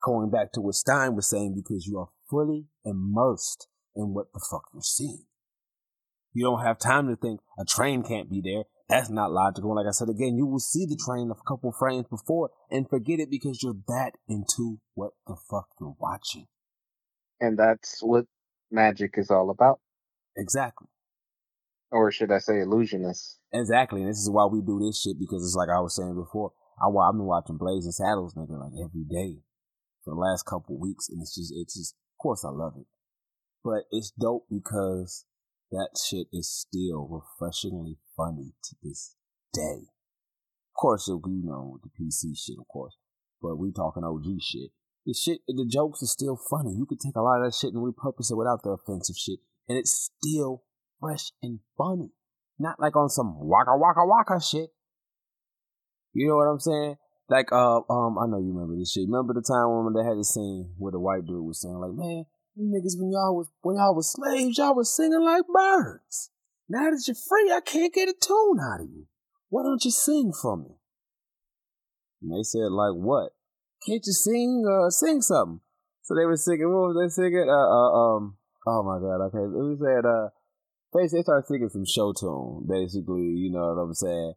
Speaker 1: Going back to what Stein was saying, because you are fully immersed in what the fuck you're seeing. You don't have time to think a train can't be there. That's not logical. Like I said again, you will see the train a couple frames before and forget it because you're that into what the fuck you're watching.
Speaker 2: And that's what magic is all about.
Speaker 1: Exactly.
Speaker 2: Or should I say illusionist?
Speaker 1: Exactly. And this is why we do this shit because it's like I was saying before. I, I've been watching Blazing Saddles, nigga, like every day for the last couple weeks. And it's just, it's just, of course I love it. But it's dope because that shit is still refreshingly funny to this day. Of course, you know, the PC shit, of course. But we talking OG shit. The shit, the jokes are still funny. You could take a lot of that shit and repurpose it without the offensive shit. And it's still fresh and funny. Not like on some waka waka waka shit. You know what I'm saying? Like, uh, um, I know you remember this shit. Remember the time when they had the scene where the white dude was saying, like, man, you niggas, when y'all was when y'all was slaves, y'all was singing like birds. Now that you're free, I can't get a tune out of you. Why don't you sing for me? And they said, like what? Can't you sing? Uh, sing something. So they were singing. What was they singing? Uh, uh um. Oh my god. Okay. They said, uh, basically they started singing some show tune. Basically, you know what I'm saying.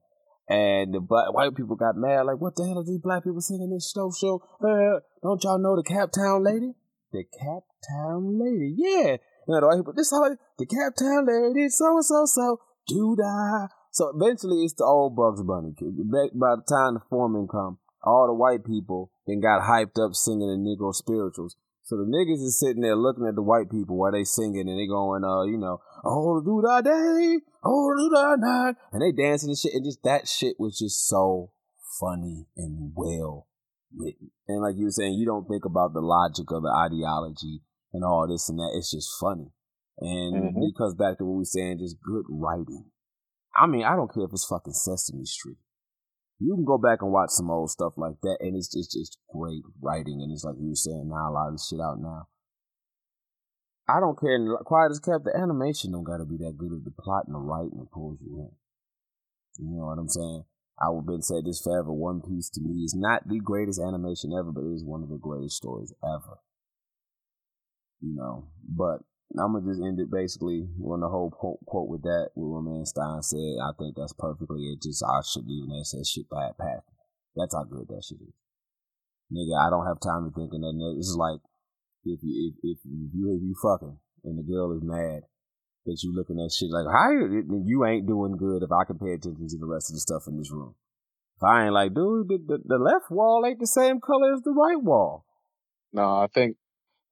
Speaker 1: And the black white people got mad, like, what the hell are these black people singing this show show? Uh, don't y'all know the Camptown lady? The Cap Town lady, yeah. You know, the white people, this how the Camptown lady, so and so so, do die. So eventually, it's the old Bugs Bunny. By the time the foreman come, all the white people then got hyped up singing the Negro spirituals. So the niggas is sitting there looking at the white people while they singing and they going, uh, you know, oh do da day, oh do da night, and they dancing and shit. And just that shit was just so funny and well. And like you were saying, you don't think about the logic of the ideology and all this and that. It's just funny. And mm-hmm. it comes back to what we are saying, just good writing. I mean, I don't care if it's fucking Sesame Street. You can go back and watch some old stuff like that, and it's just just great writing. And it's like you were saying now, a lot of this shit out now. I don't care. Quiet as kept, the animation don't gotta be that good if the plot and the writing pulls you in. You know what I'm saying? I would been said this forever. One Piece to me is not the greatest animation ever, but it is one of the greatest stories ever. You know, but I'm gonna just end it basically on the whole quote, quote with that. What my Stein said, I think that's perfectly. It just I shouldn't even that shit by path. That's how good that shit is, nigga. I don't have time to think of that. This is like if you if, if you if you fucking and the girl is mad that you looking at shit like how you, you ain't doing good if I can pay attention to the rest of the stuff in this room. If I ain't like, dude, the, the, the left wall ain't the same color as the right wall.
Speaker 2: No, I think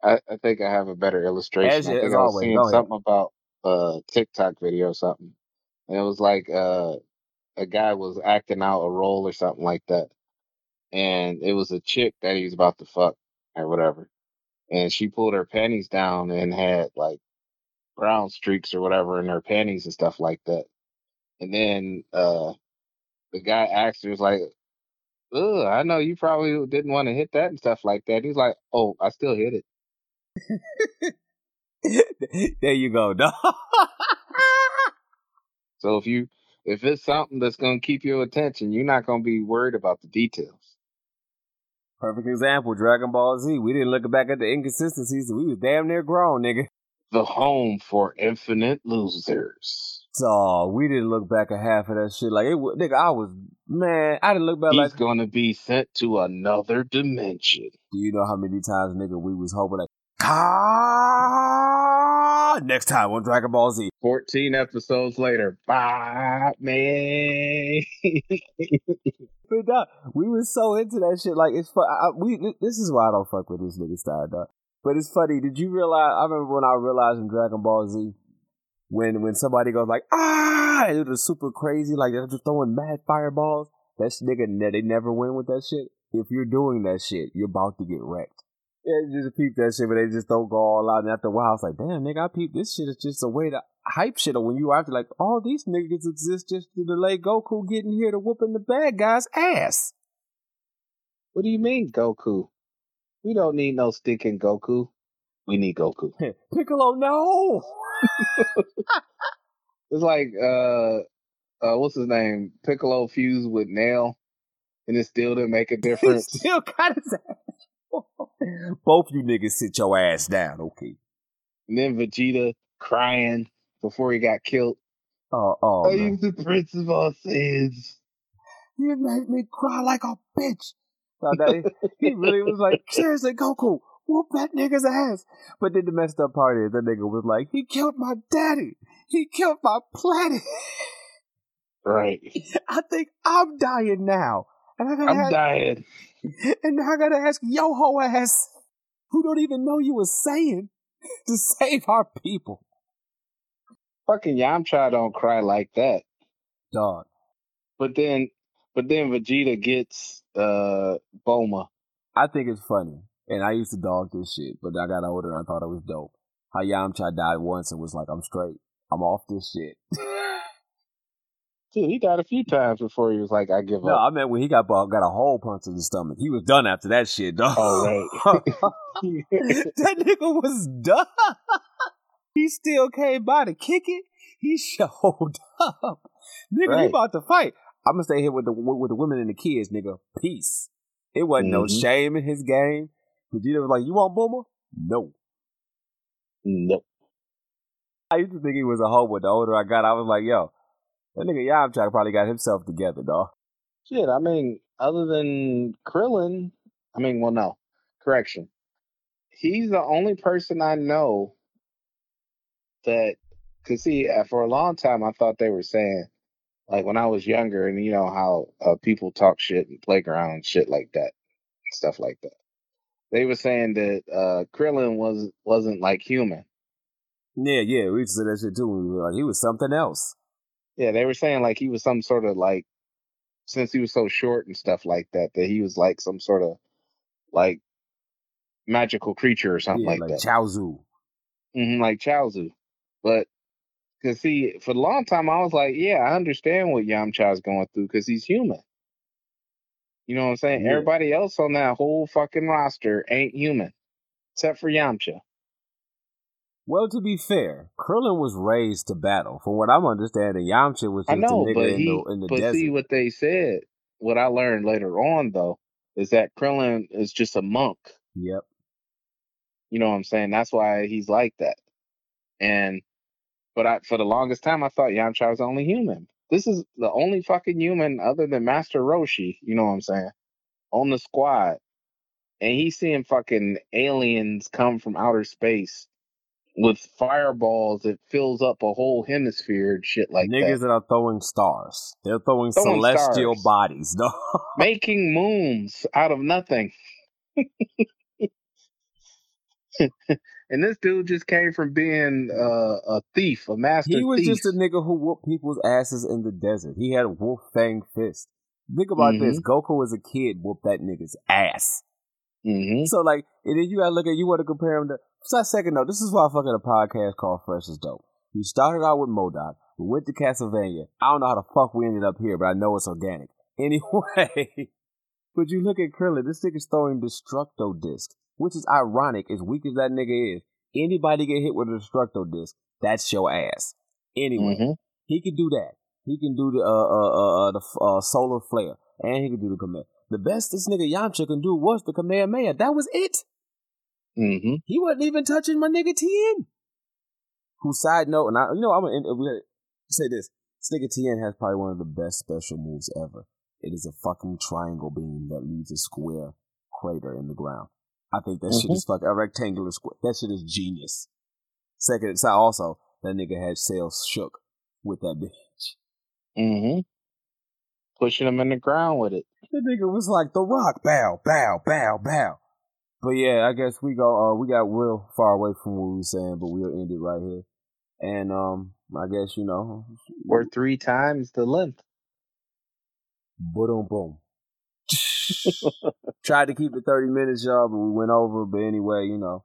Speaker 2: I, I think I have a better illustration. As, I think I was always, seeing something about a TikTok video or something. And it was like uh, a guy was acting out a role or something like that. And it was a chick that he was about to fuck or whatever. And she pulled her panties down and had like brown streaks or whatever in her panties and stuff like that. And then uh, the guy asked her, was like, Ugh, I know you probably didn't want to hit that and stuff like that. He's like, Oh, I still hit it.
Speaker 1: there you go, dog.
Speaker 2: so if you If it's something that's gonna keep your attention, you're not gonna be worried about the details.
Speaker 1: Perfect example, Dragon Ball Z. We didn't look back at the inconsistencies. We was damn near grown, nigga.
Speaker 2: The home for infinite losers.
Speaker 1: So we didn't look back at half of that shit. Like it, nigga, I was man. I didn't look back
Speaker 2: He's
Speaker 1: like.
Speaker 2: gonna be sent to another dimension.
Speaker 1: Do you know how many times, nigga, we was hoping like, ah, next time on Dragon Ball Z.
Speaker 2: 14 episodes later, bye, man.
Speaker 1: But dog, we was so into that shit. Like it's fun. I, we this is why I don't fuck with this nigga style, dog. But it's funny. Did you realize? I remember when I realized in Dragon Ball Z, when when somebody goes like ah, it was super crazy. Like they're just throwing mad fireballs. That nigga, they never win with that shit. If you're doing that shit, you're about to get wrecked. Yeah, just peep that shit, but they just don't go all out. And after a while, it's like, damn, nigga, I peep this shit. is just a way to hype shit. Or when you after like, all these niggas exist just to delay Goku getting here to whooping the bad guy's ass.
Speaker 2: what do you mean, Goku? We don't need no stinking Goku. We need Goku.
Speaker 1: Piccolo, no.
Speaker 2: It's like uh uh what's his name? Piccolo fused with Nail and it still didn't make a
Speaker 1: He
Speaker 2: difference.
Speaker 1: still got his ass. Both you niggas sit your ass down, okay?
Speaker 2: and then Vegeta crying before he got killed.
Speaker 1: Oh, oh,
Speaker 2: I am the Prince of all Saiyans.
Speaker 1: You made me cry like a bitch. So that, he really was like, seriously, Goku, whoop that nigga's ass. But then the messed up part is that nigga was like, he killed my daddy. He killed my planet.
Speaker 2: Right.
Speaker 1: I think I'm dying now. And I gotta
Speaker 2: I'm
Speaker 1: ask,
Speaker 2: dying.
Speaker 1: and now I gotta ask yo ho ass, who don't even know you was saying to save our people.
Speaker 2: Fucking Yamcha don't cry like that.
Speaker 1: Dog.
Speaker 2: But then but then Vegeta gets uh Bulma.
Speaker 1: I think it's funny. And I used to dog this shit, but I got older and I thought it was dope. How Yamcha died once and was like, I'm straight. I'm off this shit.
Speaker 2: Dude, he died a few times before he was like, I give
Speaker 1: no,
Speaker 2: up.
Speaker 1: No, I meant when he got got a hole punch in the stomach. He was done after that shit, dog.
Speaker 2: Oh wait.
Speaker 1: that nigga was done. He still came by to kick it. He showed up. Nigga,
Speaker 2: Right.
Speaker 1: about to fight. I'm gonna stay here with the with the women and the kids, nigga. Peace. It wasn't no
Speaker 2: Mhm.
Speaker 1: shame in his game. Vegeta was like, "You want Bulma?" No.
Speaker 2: nope.
Speaker 1: I used to think he was a hoe, but the older I got, I was like, "Yo, that nigga Yamcha probably got himself together, dog."
Speaker 2: Shit, I mean, other than Krillin, I mean, well, no, correction. He's the only person I know that, cause see, uh, for a long time I thought they were saying, like when I was younger, and you know how uh, people talk shit in playground and shit like that, stuff like that. They were saying that uh, Krillin was wasn't like human.
Speaker 1: Yeah, yeah, we said that shit too. Like, he was something else.
Speaker 2: Yeah, they were saying like he was some sort of like, since he was so short and stuff like that, that he was like some sort of like magical creature or something
Speaker 1: yeah,
Speaker 2: like,
Speaker 1: like
Speaker 2: that.
Speaker 1: Chaozu.
Speaker 2: hmm like Chaozu. But cause see, for a long time I was like, yeah, I understand what Yamcha's going through because he's human. You know what I'm saying?
Speaker 1: Yeah.
Speaker 2: Everybody else on that whole fucking roster ain't human, except for Yamcha.
Speaker 1: Well, to be fair, Krillin was raised to battle. From what I'm understanding, Yamcha was just a
Speaker 2: know,
Speaker 1: nigga
Speaker 2: but
Speaker 1: in
Speaker 2: he,
Speaker 1: the in the
Speaker 2: but
Speaker 1: desert.
Speaker 2: see what they said. What I learned later on though is that Krillin is just a monk.
Speaker 1: Yep.
Speaker 2: You know what I'm saying? That's why he's like that. And but I for the longest time I thought Yamcha was only human. This is the only fucking human other than Master Roshi, you know what I'm saying, on the squad. And he's seeing fucking aliens come from outer space with fireballs that fills up a whole hemisphere and shit like that.
Speaker 1: Niggas
Speaker 2: that.
Speaker 1: that. are throwing stars. They're throwing,
Speaker 2: Throwing
Speaker 1: celestial
Speaker 2: stars.
Speaker 1: bodies. No.
Speaker 2: Making moons out of nothing. and this dude just came from being uh, a thief, a master
Speaker 1: he was
Speaker 2: thief.
Speaker 1: just a nigga who whooped people's asses in the desert. He had a wolf fang fist. Think about this.
Speaker 2: Mm-hmm.
Speaker 1: Goku as a kid whooped that nigga's ass.
Speaker 2: hmm
Speaker 1: So like, and then you gotta look at you want to compare him to. So second note, this is why I fucking a podcast called Fresh is dope. We started out with MODOK. We went to Castlevania. I don't know how the fuck we ended up here, but I know it's organic. Anyway, but you look at Krillin. This nigga's throwing Destructo disc, which is ironic. As weak as that nigga is, anybody get hit with a Destructo disc, that's your ass. Anyway,
Speaker 2: hmm
Speaker 1: he can do that. He can do the uh uh uh, uh the uh, solar flare, and he can do the command. The best this nigga Yamcha can do was the Kamehameha. That was it.
Speaker 2: Mm-hmm.
Speaker 1: He wasn't even touching my nigga Tien. Who side note, and I, you know, I'm gonna say this: this nigga Tien has probably one of the best special moves ever. It is a fucking triangle beam that leaves a square crater in the ground. I think that mm-hmm. shit is fucking a rectangular square. That shit is genius. Second, so also that nigga had Cell shook with that bitch.
Speaker 2: Mm-hmm. Pushing him in the ground with it.
Speaker 1: The nigga was like the rock, bow, bow, bow, bow. But yeah, I guess we go. Uh, we got real far away from what we were saying, but we'll end it right here. And um, I guess you know,
Speaker 2: we're three times the length.
Speaker 1: Boom, boom. Tried to keep it 30 minutes, y'all, but we went over. But anyway, you know,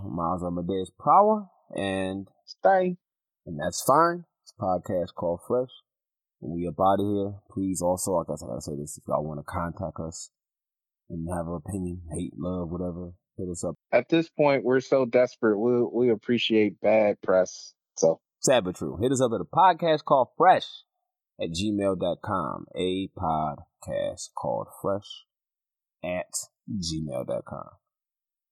Speaker 1: Miles on my Amadeus Power and
Speaker 2: stay.
Speaker 1: And that's fine. It's a podcast called Fresh. When we up out of here, please also, I guess I gotta say this, if y'all want to contact us and have an opinion, hate, love, whatever, hit us up.
Speaker 2: At this point, we're so desperate. We we appreciate bad press. So
Speaker 1: sad but true. Hit us up at a podcast called Fresh at gmail.com. A podcast called Fresh at gmail.com.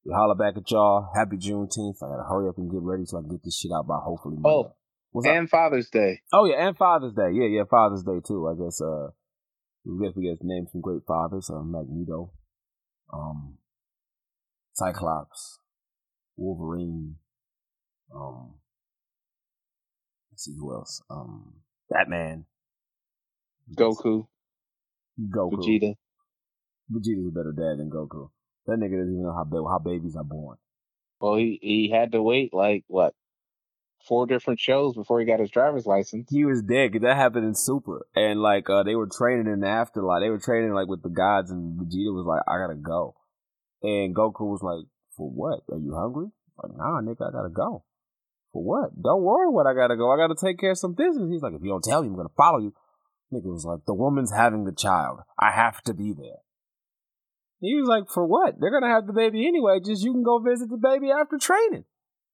Speaker 1: We holler back at y'all. Happy Juneteenth. I gotta hurry up and get ready so I can get this shit out by hopefully
Speaker 2: Monday. Oh, What's and up? Father's Day.
Speaker 1: Oh yeah, and Father's Day. Yeah, yeah, Father's Day too. I guess uh we guess we get named some great fathers, uh, Magneto, um Cyclops, Wolverine, um let's see who else. Um Batman.
Speaker 2: Goku.
Speaker 1: Goku.
Speaker 2: Vegeta.
Speaker 1: Vegeta's a better dad than Goku. That nigga doesn't even know how how babies are born.
Speaker 2: Well, he he had to wait like what four different shows before he got his driver's license.
Speaker 1: He was dead. That happened in Super, and like uh, they were training in the afterlife. They were training like with the gods, and Vegeta was like, "I gotta go," and Goku was like, "For what? Are you hungry?" Like, nah, nigga, I gotta go. For what? Don't worry, what I gotta go. I gotta take care of some business. He's like, if you don't tell me, I'm gonna follow you. Nigga was like, the woman's having the child. I have to be there. He was like, for what? They're gonna have the baby anyway. Just you can go visit the baby after training.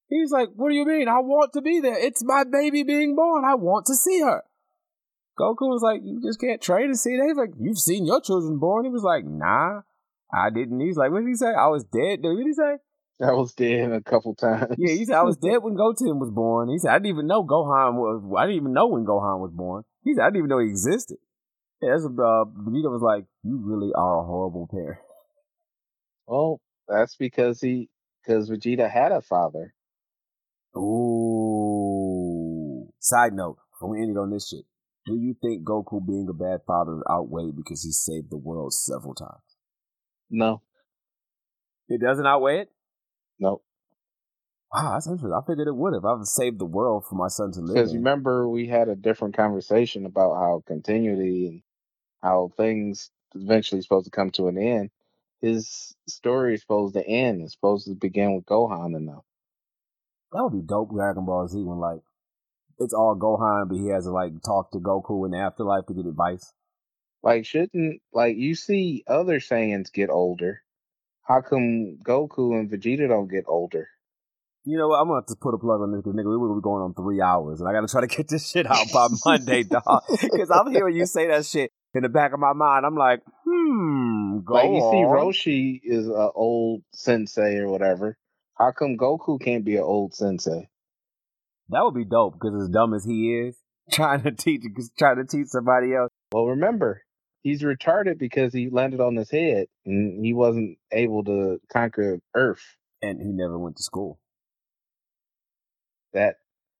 Speaker 1: He was like, what do you mean? I want to be there. It's my baby being born. I want to see her. Goku was like, you just can't train to see that. He's like, you've seen your children born. He was like, nah, I didn't. He's like, what did he say? I was dead. What did he say?
Speaker 2: I was dead a couple times.
Speaker 1: Yeah, he said I was dead when Goten was born. He said I didn't even know Gohan was. I didn't even know when Gohan was born. He said I didn't even know he existed. Yeah, that's what uh, Vegeta was like. You really are a horrible parent.
Speaker 2: Well, that's because he because Vegeta had a father.
Speaker 1: Ooh. Side note, before we ended on this shit, do you think Goku being a bad father outweighed because he saved the world several times?
Speaker 2: No.
Speaker 1: It doesn't outweigh it?
Speaker 2: No.
Speaker 1: Wow, that's interesting. I figured it would have. I've saved the world for my son to live.
Speaker 2: Because remember, we had a different conversation about how continuity and how things eventually supposed to come to an end. His story is supposed to end. It's supposed to begin with Gohan and them.
Speaker 1: That would be dope. Dragon Ball Z when like it's all Gohan, but he has to like talk to Goku in the afterlife to get advice.
Speaker 2: Like, shouldn't like you see other Saiyans get older? How come Goku and Vegeta don't get older?
Speaker 1: You know what? I'm gonna have to put a plug on this because nigga, we will be going on three hours, and I gotta try to get this shit out by Monday, dog. Because I'm hearing you say that shit in the back of my mind. I'm like, hmm. Go
Speaker 2: like you
Speaker 1: on.
Speaker 2: see, Roshi is an old sensei or whatever. How come Goku can't be an old sensei?
Speaker 1: That would be dope because as dumb as he is, trying to teach trying to teach somebody else.
Speaker 2: Well, remember, he's retarded because he landed on his head and he wasn't able to conquer Earth.
Speaker 1: And he never went to school.
Speaker 2: That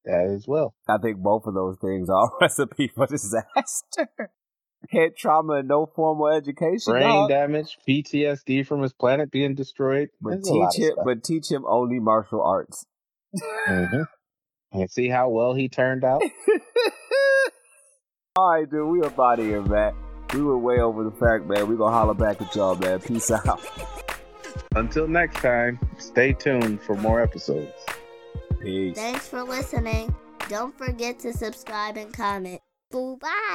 Speaker 2: that as well.
Speaker 1: I think both of those things are a recipe for disaster. Head trauma and no formal education.
Speaker 2: Brain
Speaker 1: dog.
Speaker 2: damage, PTSD from his planet being destroyed.
Speaker 1: But teach him, but teach him only martial arts.
Speaker 2: mm-hmm. And see how well he turned out.
Speaker 1: All right, dude, we up out of here, man. We were way over the fact, man. We gonna holler back at y'all, man. Peace out.
Speaker 2: Until next time, stay tuned for more episodes.
Speaker 1: Peace.
Speaker 3: Thanks for listening. Don't forget to subscribe and comment. Bye.